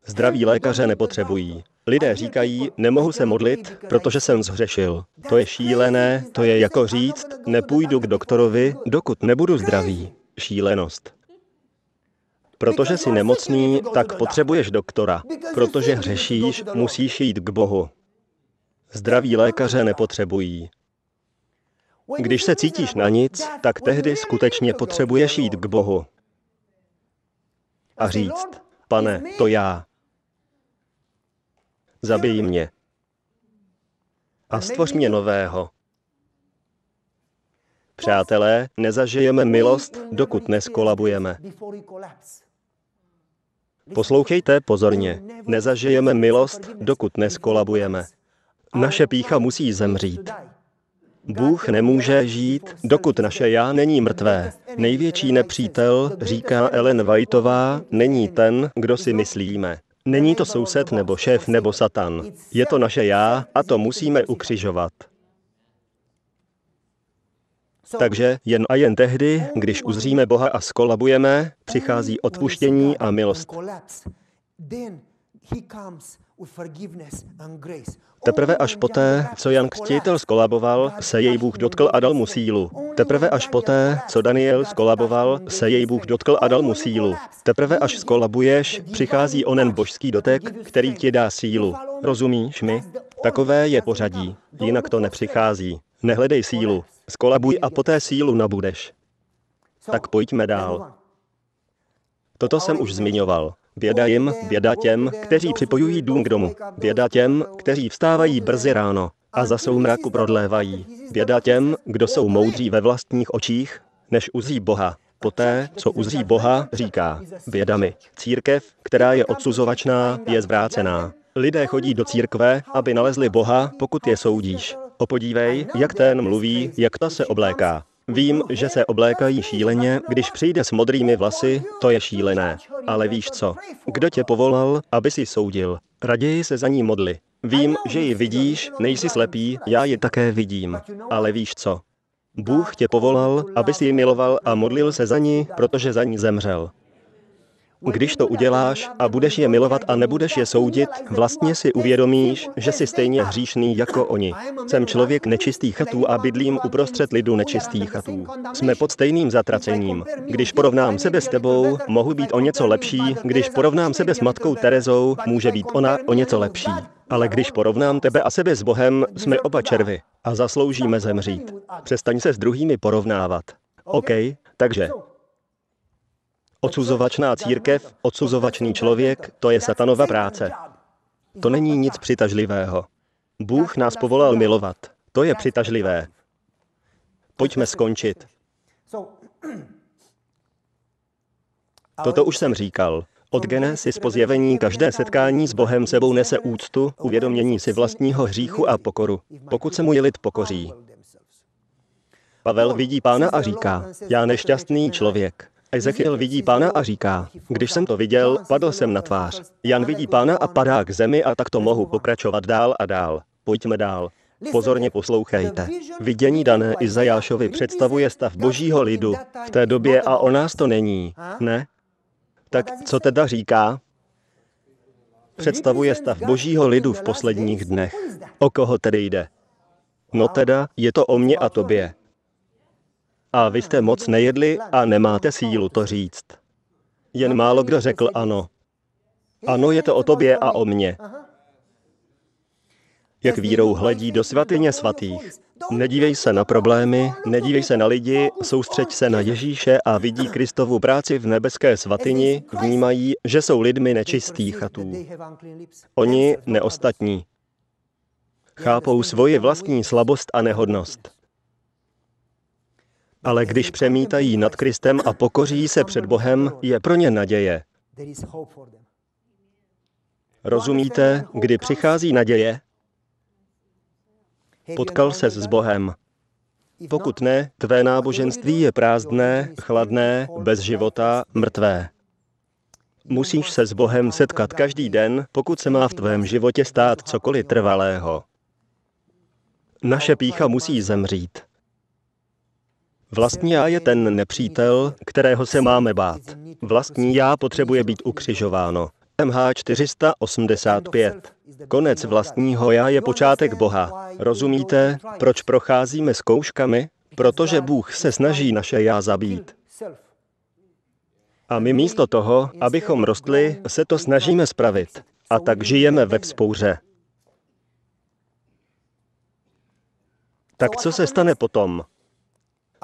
Zdraví lékaře nepotřebují. Lidé říkají, nemohu se modlit, protože jsem zhřešil. To je šílené, to je jako říct, nepůjdu k doktorovi, dokud nebudu zdravý. Šílenost. Protože jsi nemocný, tak potřebuješ doktora. Protože hřešíš, musíš jít k Bohu. Zdraví lékaře nepotřebují. Když se cítíš na nic, tak tehdy skutečně potřebuješ jít k Bohu a říct, pane, to já. Zabij mě. A stvoř mě nového. Přátelé, nezažijeme milost, dokud neskolabujeme. Poslouchejte pozorně. Nezažijeme milost, dokud neskolabujeme. Naše pícha musí zemřít. Bůh nemůže žít, dokud naše já není mrtvé. Největší nepřítel, říká Ellen Whiteová, není ten, kdo si myslíme. Není to soused nebo šéf nebo satan. Je to naše já a to musíme ukřižovat. Takže jen a jen tehdy, když uzříme Boha a skolabujeme, přichází odpuštění a milost. Teprve až poté, co Jan Křtitel skolaboval, se jej Bůh dotkl a dal mu sílu. Teprve až poté, co Daniel skolaboval, se jej Bůh dotkl a dal mu sílu. Teprve až skolabuješ, přichází onen božský dotek, který ti dá sílu. Rozumíš mi? Takové je pořadí, jinak to nepřichází. Nehledej sílu, skolabuj a poté sílu nabudeš. Tak pojďme dál. Toto jsem už zmiňoval. Běda jim, běda těm, kteří připojují dům k domu. Běda těm, kteří vstávají brzy ráno a za soumraku prodlévají. Běda těm, kdo jsou moudří ve vlastních očích, než uzří Boha. Poté, co uzří Boha, říká, běda mi. Církev, která je odsuzovačná, je zvrácená. Lidé chodí do církve, aby nalezli Boha, pokud je soudíš. Opodívej, jak ten mluví, jak ta se obléká. Vím, že se oblékají šíleně, když přijde s modrými vlasy, to je šílené. Ale víš co? Kdo tě povolal, aby si soudil? Raději se za ní modli. Vím, že ji vidíš, nejsi slepý, já ji také vidím. Ale víš co? Bůh tě povolal, aby si ji miloval a modlil se za ní, protože za ní zemřel. Když to uděláš a budeš je milovat a nebudeš je soudit, vlastně si uvědomíš, že jsi stejně hříšný jako oni. Jsem člověk nečistých chatů a bydlím uprostřed lidu nečistých chatů. Jsme pod stejným zatracením. Když porovnám sebe s tebou, mohu být o něco lepší, když porovnám sebe s matkou Terezou, může být ona o něco lepší. Ale když porovnám tebe a sebe s Bohem, jsme oba červy a zasloužíme zemřít. Přestaň se s druhými porovnávat. OK, takže Odsuzovačná církev, odsuzovačný člověk, to je satanova práce. To není nic přitažlivého. Bůh nás povolal milovat. To je přitažlivé. Pojďme skončit. Toto už jsem říkal. Od Genesis po zjevení každé setkání s Bohem sebou nese úctu, uvědomění si vlastního hříchu a pokoru, pokud se mu je lid pokoří. Pavel vidí pána a říká, já nešťastný člověk. Ezechiel vidí pána a říká, když jsem to viděl, padl jsem na tvář. Jan vidí pána a padá k zemi a tak to mohu pokračovat dál a dál. Pojďme dál. Pozorně poslouchejte. Vidění dané Izajášovi představuje stav božího lidu v té době a o nás to není. Ne? Tak co teda říká? Představuje stav božího lidu v posledních dnech. O koho tedy jde? No teda, je to o mně a tobě. A vy jste moc nejedli a nemáte sílu to říct. Jen málo kdo řekl ano. Ano, je to o tobě a o mně. Jak vírou hledí do svatyně svatých. Nedívej se na problémy, nedívej se na lidi, soustřeď se na Ježíše a vidí Kristovu práci v nebeské svatyni, vnímají, že jsou lidmi nečistých chatů. Oni neostatní. Chápou svoji vlastní slabost a nehodnost. Ale když přemítají nad Kristem a pokoří se před Bohem, je pro ně naděje. Rozumíte, kdy přichází naděje? Potkal se s Bohem. Pokud ne, tvé náboženství je prázdné, chladné, bez života, mrtvé. Musíš se s Bohem setkat každý den, pokud se má v tvém životě stát cokoliv trvalého. Naše pícha musí zemřít. Vlastní já je ten nepřítel, kterého se máme bát. Vlastní já potřebuje být ukřižováno. MH 485. Konec vlastního já je počátek Boha. Rozumíte, proč procházíme zkouškami? Protože Bůh se snaží naše já zabít. A my místo toho, abychom rostli, se to snažíme spravit. A tak žijeme ve vzpouře. Tak co se stane potom?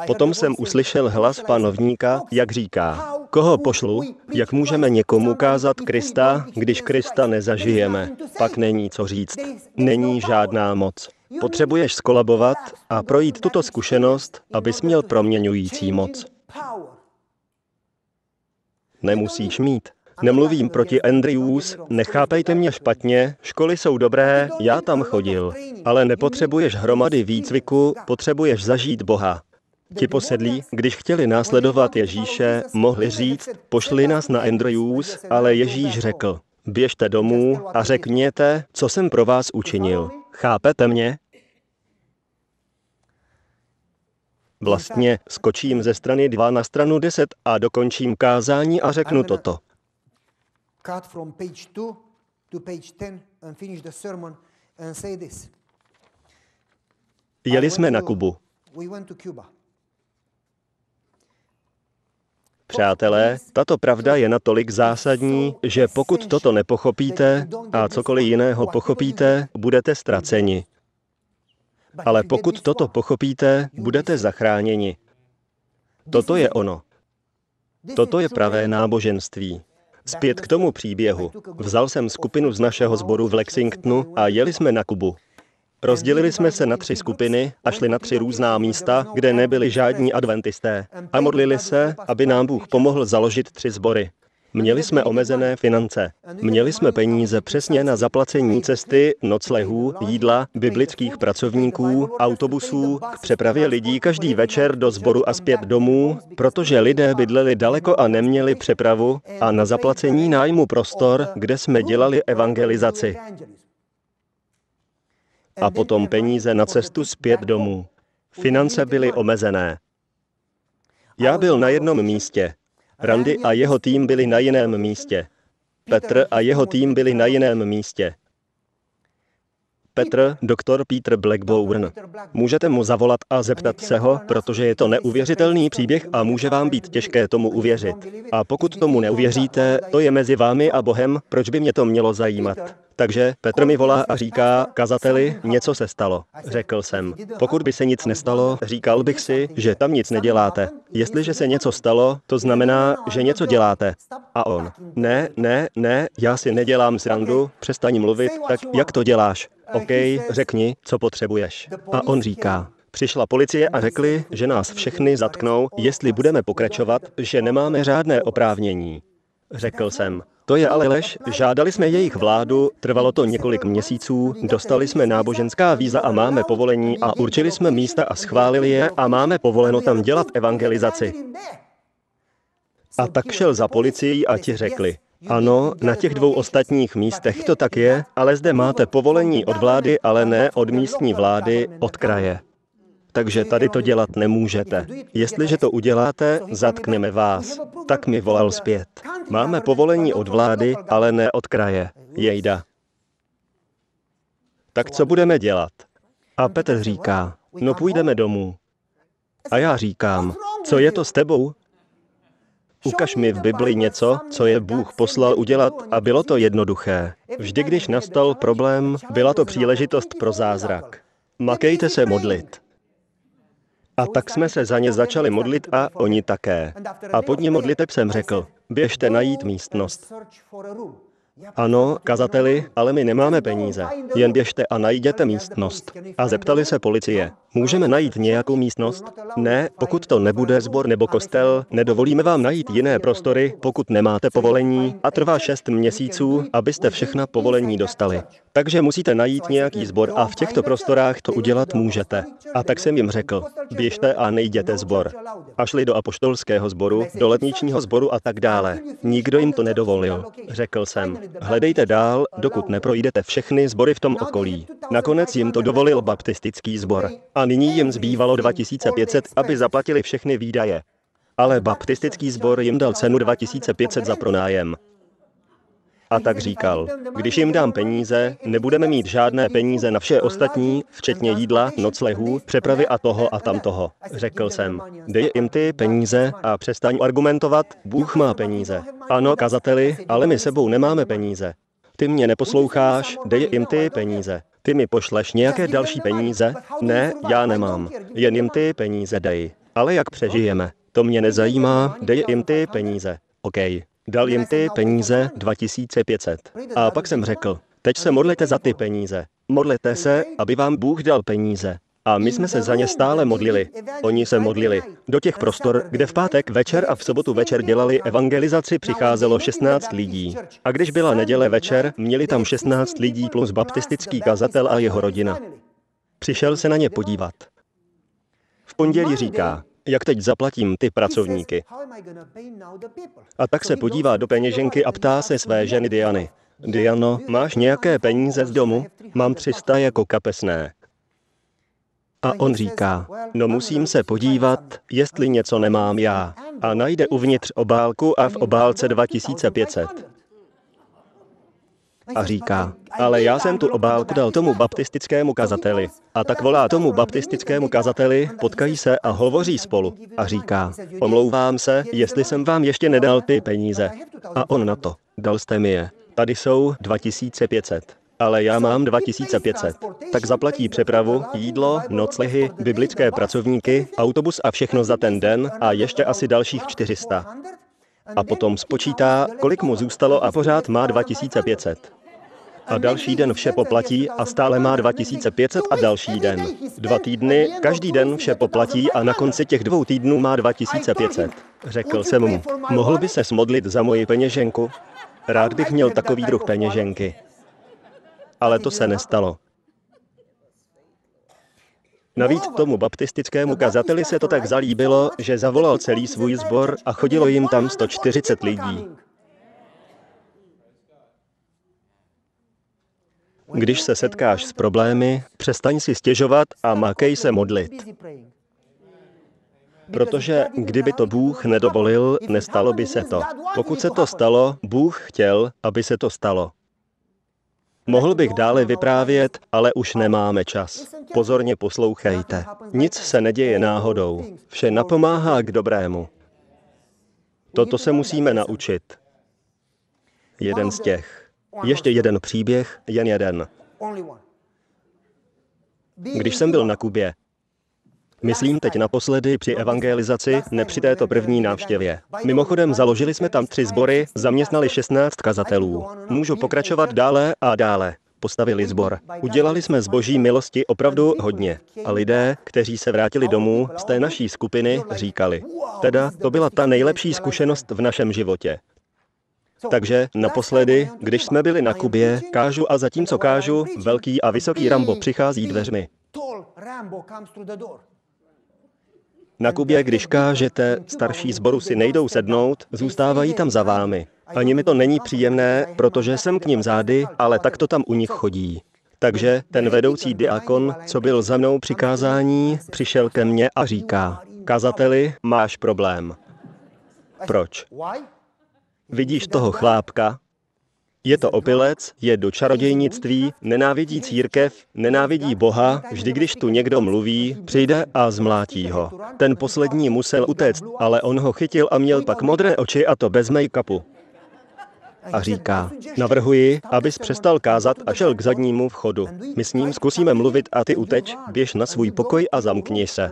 Potom jsem uslyšel hlas panovníka, jak říká, koho pošlu, jak můžeme někomu kázat Krista, když Krista nezažijeme. Pak není co říct. Není žádná moc. Potřebuješ skolabovat a projít tuto zkušenost, abys měl proměňující moc. Nemusíš mít. Nemluvím proti Andrews, nechápejte mě špatně, školy jsou dobré, já tam chodil, ale nepotřebuješ hromady výcviku, potřebuješ zažít Boha. Ti posedlí, když chtěli následovat Ježíše, mohli říct, pošli nás na Andrews, ale Ježíš řekl, běžte domů a řekněte, co jsem pro vás učinil. Chápete mě? Vlastně skočím ze strany 2 na stranu 10 a dokončím kázání a řeknu toto. Jeli jsme na Kubu. Přátelé, tato pravda je natolik zásadní, že pokud toto nepochopíte a cokoliv jiného pochopíte, budete ztraceni. Ale pokud toto pochopíte, budete zachráněni. Toto je ono. Toto je pravé náboženství. Zpět k tomu příběhu. Vzal jsem skupinu z našeho sboru v Lexingtonu a jeli jsme na Kubu. Rozdělili jsme se na tři skupiny a šli na tři různá místa, kde nebyli žádní adventisté. A modlili se, aby nám Bůh pomohl založit tři sbory. Měli jsme omezené finance. Měli jsme peníze přesně na zaplacení cesty, noclehů, jídla, biblických pracovníků, autobusů, k přepravě lidí každý večer do sboru a zpět domů, protože lidé bydleli daleko a neměli přepravu a na zaplacení nájmu prostor, kde jsme dělali evangelizaci. A potom peníze na cestu zpět domů. Finance byly omezené. Já byl na jednom místě, Randy a jeho tým byli na jiném místě. Petr a jeho tým byli na jiném místě. Petr, doktor Peter Blackburn. Můžete mu zavolat a zeptat se ho, protože je to neuvěřitelný příběh a může vám být těžké tomu uvěřit. A pokud tomu neuvěříte, to je mezi vámi a Bohem, proč by mě to mělo zajímat? Takže Petr mi volá a říká, kazateli, něco se stalo. Řekl jsem, pokud by se nic nestalo, říkal bych si, že tam nic neděláte. Jestliže se něco stalo, to znamená, že něco děláte. A on, ne, ne, ne, já si nedělám srandu, přestaň mluvit, tak jak to děláš? OK, řekni, co potřebuješ. A on říká, Přišla policie a řekli, že nás všechny zatknou, jestli budeme pokračovat, že nemáme žádné oprávnění. Řekl jsem, to je ale lež, žádali jsme jejich vládu, trvalo to několik měsíců, dostali jsme náboženská víza a máme povolení a určili jsme místa a schválili je a máme povoleno tam dělat evangelizaci. A tak šel za policií a ti řekli, ano, na těch dvou ostatních místech to tak je, ale zde máte povolení od vlády, ale ne od místní vlády, od kraje. Takže tady to dělat nemůžete. Jestliže to uděláte, zatkneme vás. Tak mi volal zpět. Máme povolení od vlády, ale ne od kraje. Jejda. Tak co budeme dělat? A Petr říká, no půjdeme domů. A já říkám, co je to s tebou? Ukaž mi v Bibli něco, co je Bůh poslal udělat a bylo to jednoduché. Vždy, když nastal problém, byla to příležitost pro zázrak. Makejte se modlit. A tak jsme se za ně začali modlit a oni také. A pod ně modliteb jsem řekl, běžte najít místnost. Ano, kazateli, ale my nemáme peníze. Jen běžte a najděte místnost. A zeptali se policie, můžeme najít nějakou místnost? Ne, pokud to nebude zbor nebo kostel, nedovolíme vám najít jiné prostory, pokud nemáte povolení a trvá šest měsíců, abyste všechna povolení dostali. Takže musíte najít nějaký zbor a v těchto prostorách to udělat můžete. A tak jsem jim řekl, běžte a nejděte zbor. A šli do apoštolského sboru, do letničního sboru a tak dále. Nikdo jim to nedovolil. Řekl jsem, hledejte dál, dokud neprojdete všechny sbory v tom okolí. Nakonec jim to dovolil baptistický sbor. A nyní jim zbývalo 2500, aby zaplatili všechny výdaje. Ale baptistický sbor jim dal cenu 2500 za pronájem. A tak říkal, když jim dám peníze, nebudeme mít žádné peníze na vše ostatní, včetně jídla, noclehů, přepravy a toho a tamtoho. Řekl jsem, dej jim ty peníze a přestaň argumentovat, Bůh má peníze. Ano, kazateli, ale my sebou nemáme peníze. Ty mě neposloucháš, dej jim ty peníze. Ty mi pošleš nějaké další peníze? Ne, já nemám. Jen jim ty peníze dej. Ale jak přežijeme? To mě nezajímá, dej jim ty peníze. OK. Dal jim ty peníze 2500. A pak jsem řekl, teď se modlete za ty peníze. Modlete se, aby vám Bůh dal peníze. A my jsme se za ně stále modlili. Oni se modlili. Do těch prostor, kde v pátek večer a v sobotu večer dělali evangelizaci, přicházelo 16 lidí. A když byla neděle večer, měli tam 16 lidí plus baptistický kazatel a jeho rodina. Přišel se na ně podívat. V pondělí říká, jak teď zaplatím ty pracovníky. A tak se podívá do peněženky a ptá se své ženy Diany. Diano, máš nějaké peníze z domu? Mám 300 jako kapesné. A on říká, no musím se podívat, jestli něco nemám já. A najde uvnitř obálku a v obálce 2500 a říká, ale já jsem tu obálku dal tomu baptistickému kazateli. A tak volá tomu baptistickému kazateli, potkají se a hovoří spolu. A říká, omlouvám se, jestli jsem vám ještě nedal ty peníze. A on na to, dal jste mi je. Tady jsou 2500. ale já mám 2500. Tak zaplatí přepravu, jídlo, noclehy, biblické pracovníky, autobus a všechno za ten den a ještě asi dalších 400. A potom spočítá, kolik mu zůstalo a pořád má 2500 a další den vše poplatí a stále má 2500 a další den. Dva týdny, každý den vše poplatí a na konci těch dvou týdnů má 2500. Řekl jsem mu, mohl by se smodlit za moji peněženku? Rád bych měl takový druh peněženky. Ale to se nestalo. Navíc tomu baptistickému kazateli se to tak zalíbilo, že zavolal celý svůj sbor a chodilo jim tam 140 lidí. Když se setkáš s problémy, přestaň si stěžovat a makej se modlit. Protože kdyby to Bůh nedovolil, nestalo by se to. Pokud se to stalo, Bůh chtěl, aby se to stalo. Mohl bych dále vyprávět, ale už nemáme čas. Pozorně poslouchejte. Nic se neděje náhodou. Vše napomáhá k dobrému. Toto se musíme naučit. Jeden z těch. Ještě jeden příběh, jen jeden. Když jsem byl na Kubě, Myslím teď naposledy při evangelizaci, ne při této první návštěvě. Mimochodem založili jsme tam tři sbory, zaměstnali 16 kazatelů. Můžu pokračovat dále a dále. Postavili sbor. Udělali jsme z boží milosti opravdu hodně. A lidé, kteří se vrátili domů z té naší skupiny, říkali, teda to byla ta nejlepší zkušenost v našem životě. Takže naposledy, když jsme byli na Kubě, kážu a zatímco kážu, velký a vysoký Rambo přichází dveřmi. Na Kubě, když kážete, starší zboru si nejdou sednout, zůstávají tam za vámi. Ani mi to není příjemné, protože jsem k ním zády, ale tak to tam u nich chodí. Takže ten vedoucí diakon, co byl za mnou při kázání, přišel ke mně a říká, kazateli, máš problém. Proč? Vidíš toho chlápka? Je to opilec, je do čarodějnictví, nenávidí církev, nenávidí Boha, vždy když tu někdo mluví, přijde a zmlátí ho. Ten poslední musel utéct, ale on ho chytil a měl pak modré oči a to bez make-upu. A říká, navrhuji, abys přestal kázat a šel k zadnímu vchodu. My s ním zkusíme mluvit a ty uteč, běž na svůj pokoj a zamkni se.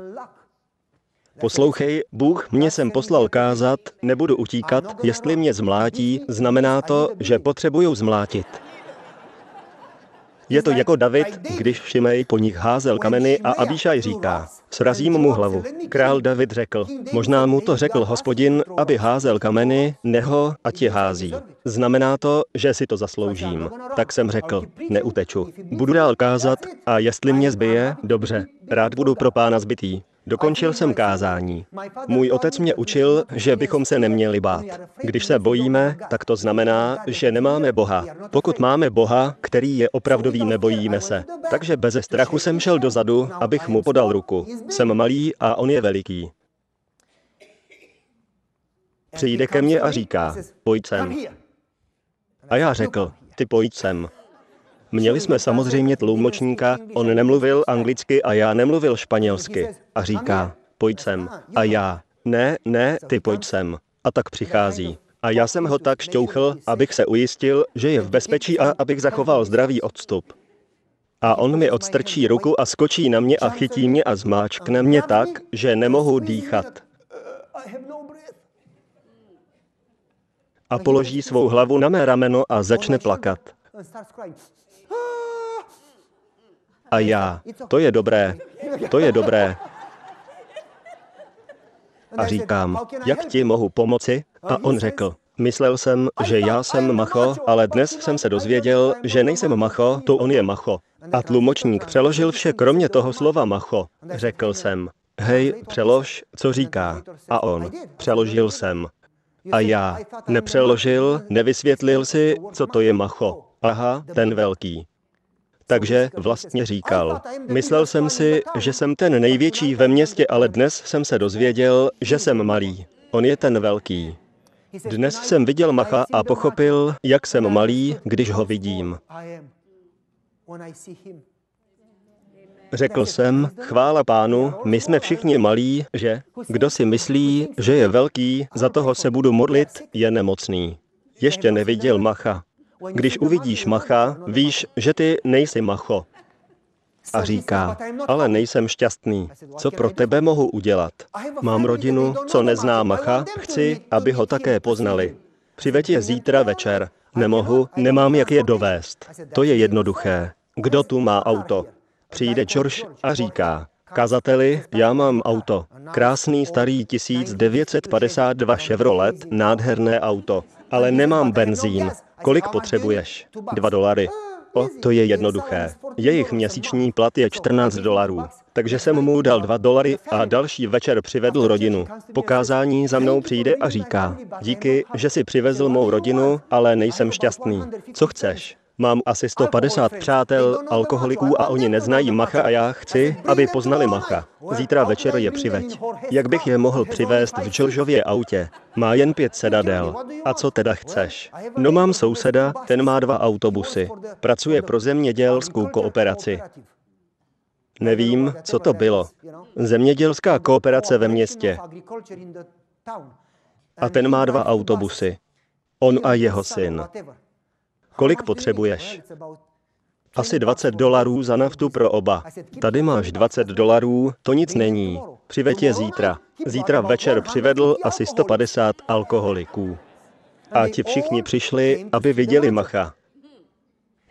Poslouchej, Bůh mě sem poslal kázat, nebudu utíkat, jestli mě zmlátí, znamená to, že potřebuju zmlátit. Je to jako David, když Šimej po nich házel kameny a Abíšaj říká, srazím mu hlavu. Král David řekl, možná mu to řekl hospodin, aby házel kameny, neho a tě hází. Znamená to, že si to zasloužím. Tak jsem řekl, neuteču. Budu dál kázat a jestli mě zbije, dobře, rád budu pro pána zbytý. Dokončil jsem kázání. Můj otec mě učil, že bychom se neměli bát. Když se bojíme, tak to znamená, že nemáme Boha. Pokud máme Boha, který je opravdový, nebojíme se. Takže beze strachu jsem šel dozadu, abych mu podal ruku. Jsem malý a on je veliký. Přijde ke mně a říká, pojď sem. A já řekl, ty pojď sem. Měli jsme samozřejmě tlumočníka, on nemluvil anglicky a já nemluvil španělsky. A říká, pojď sem. A já, ne, ne, ty pojď sem. A tak přichází. A já jsem ho tak šťouchl, abych se ujistil, že je v bezpečí a abych zachoval zdravý odstup. A on mi odstrčí ruku a skočí na mě a chytí mě a zmáčkne mě tak, že nemohu dýchat. A položí svou hlavu na mé rameno a začne plakat. A já, to je dobré, to je dobré. A říkám, jak ti mohu pomoci? A on řekl, myslel jsem, že já jsem macho, ale dnes jsem se dozvěděl, že nejsem macho, to on je macho. A tlumočník přeložil vše kromě toho slova macho. Řekl jsem, hej, přelož, co říká. A on, přeložil jsem. A já, nepřeložil, nevysvětlil si, co to je macho. Aha, ten velký. Takže vlastně říkal, myslel jsem si, že jsem ten největší ve městě, ale dnes jsem se dozvěděl, že jsem malý. On je ten velký. Dnes jsem viděl Macha a pochopil, jak jsem malý, když ho vidím. Řekl jsem, chvála pánu, my jsme všichni malí, že? Kdo si myslí, že je velký, za toho se budu modlit, je nemocný. Ještě neviděl Macha. Když uvidíš macha, víš, že ty nejsi macho. A říká, ale nejsem šťastný. Co pro tebe mohu udělat? Mám rodinu, co nezná macha, chci, aby ho také poznali. Přiveď je zítra večer. Nemohu, nemám jak je dovést. To je jednoduché. Kdo tu má auto? Přijde George a říká, Kazateli, já mám auto. Krásný starý 1952 Chevrolet, nádherné auto. Ale nemám benzín. Kolik potřebuješ? Dva dolary. O, to je jednoduché. Jejich měsíční plat je 14 dolarů. Takže jsem mu dal 2 dolary a další večer přivedl rodinu. Pokázání za mnou přijde a říká, díky, že si přivezl mou rodinu, ale nejsem šťastný. Co chceš? Mám asi 150 přátel, alkoholiků a oni neznají Macha a já chci, aby poznali Macha. Zítra večer je přiveď. Jak bych je mohl přivést v Georgeově autě? Má jen pět sedadel. A co teda chceš? No mám souseda, ten má dva autobusy. Pracuje pro zemědělskou kooperaci. Nevím, co to bylo. Zemědělská kooperace ve městě. A ten má dva autobusy. On a jeho syn. Kolik potřebuješ? Asi 20 dolarů za naftu pro oba. Tady máš 20 dolarů, to nic není. Přiveď je zítra. Zítra večer přivedl asi 150 alkoholiků. A ti všichni přišli, aby viděli Macha.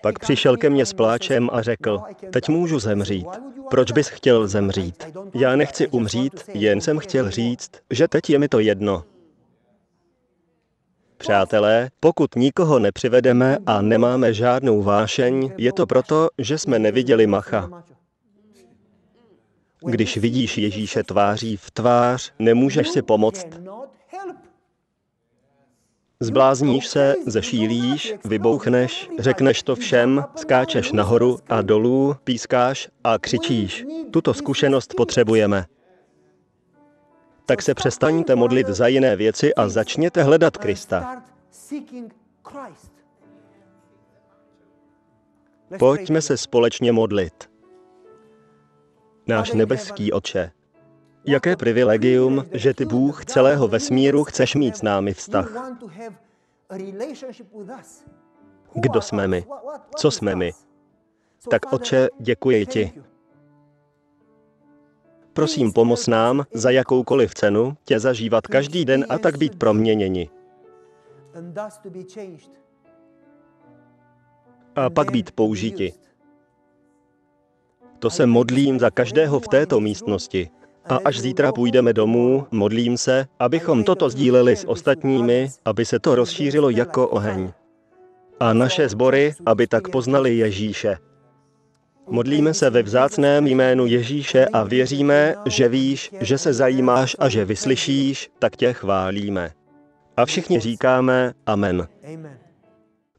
Pak přišel ke mně s pláčem a řekl, teď můžu zemřít. Proč bys chtěl zemřít? Já nechci umřít, jen jsem chtěl říct, že teď je mi to jedno. Přátelé, pokud nikoho nepřivedeme a nemáme žádnou vášeň, je to proto, že jsme neviděli Macha. Když vidíš Ježíše tváří v tvář, nemůžeš si pomoct. Zblázníš se, zešílíš, vybouchneš, řekneš to všem, skáčeš nahoru a dolů, pískáš a křičíš. Tuto zkušenost potřebujeme tak se přestaňte modlit za jiné věci a začněte hledat Krista. Pojďme se společně modlit. Náš nebeský oče, jaké privilegium, že ty Bůh celého vesmíru chceš mít s námi vztah. Kdo jsme my? Co jsme my? Tak oče, děkuji ti. Prosím, pomoz nám za jakoukoliv cenu tě zažívat každý den a tak být proměněni. A pak být použiti. To se modlím za každého v této místnosti. A až zítra půjdeme domů, modlím se, abychom toto sdíleli s ostatními, aby se to rozšířilo jako oheň. A naše sbory, aby tak poznali Ježíše. Modlíme se ve vzácném jménu Ježíše a věříme, že víš, že se zajímáš a že vyslyšíš, tak tě chválíme. A všichni říkáme Amen.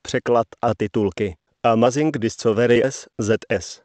Překlad a titulky. Amazing Discoveries ZS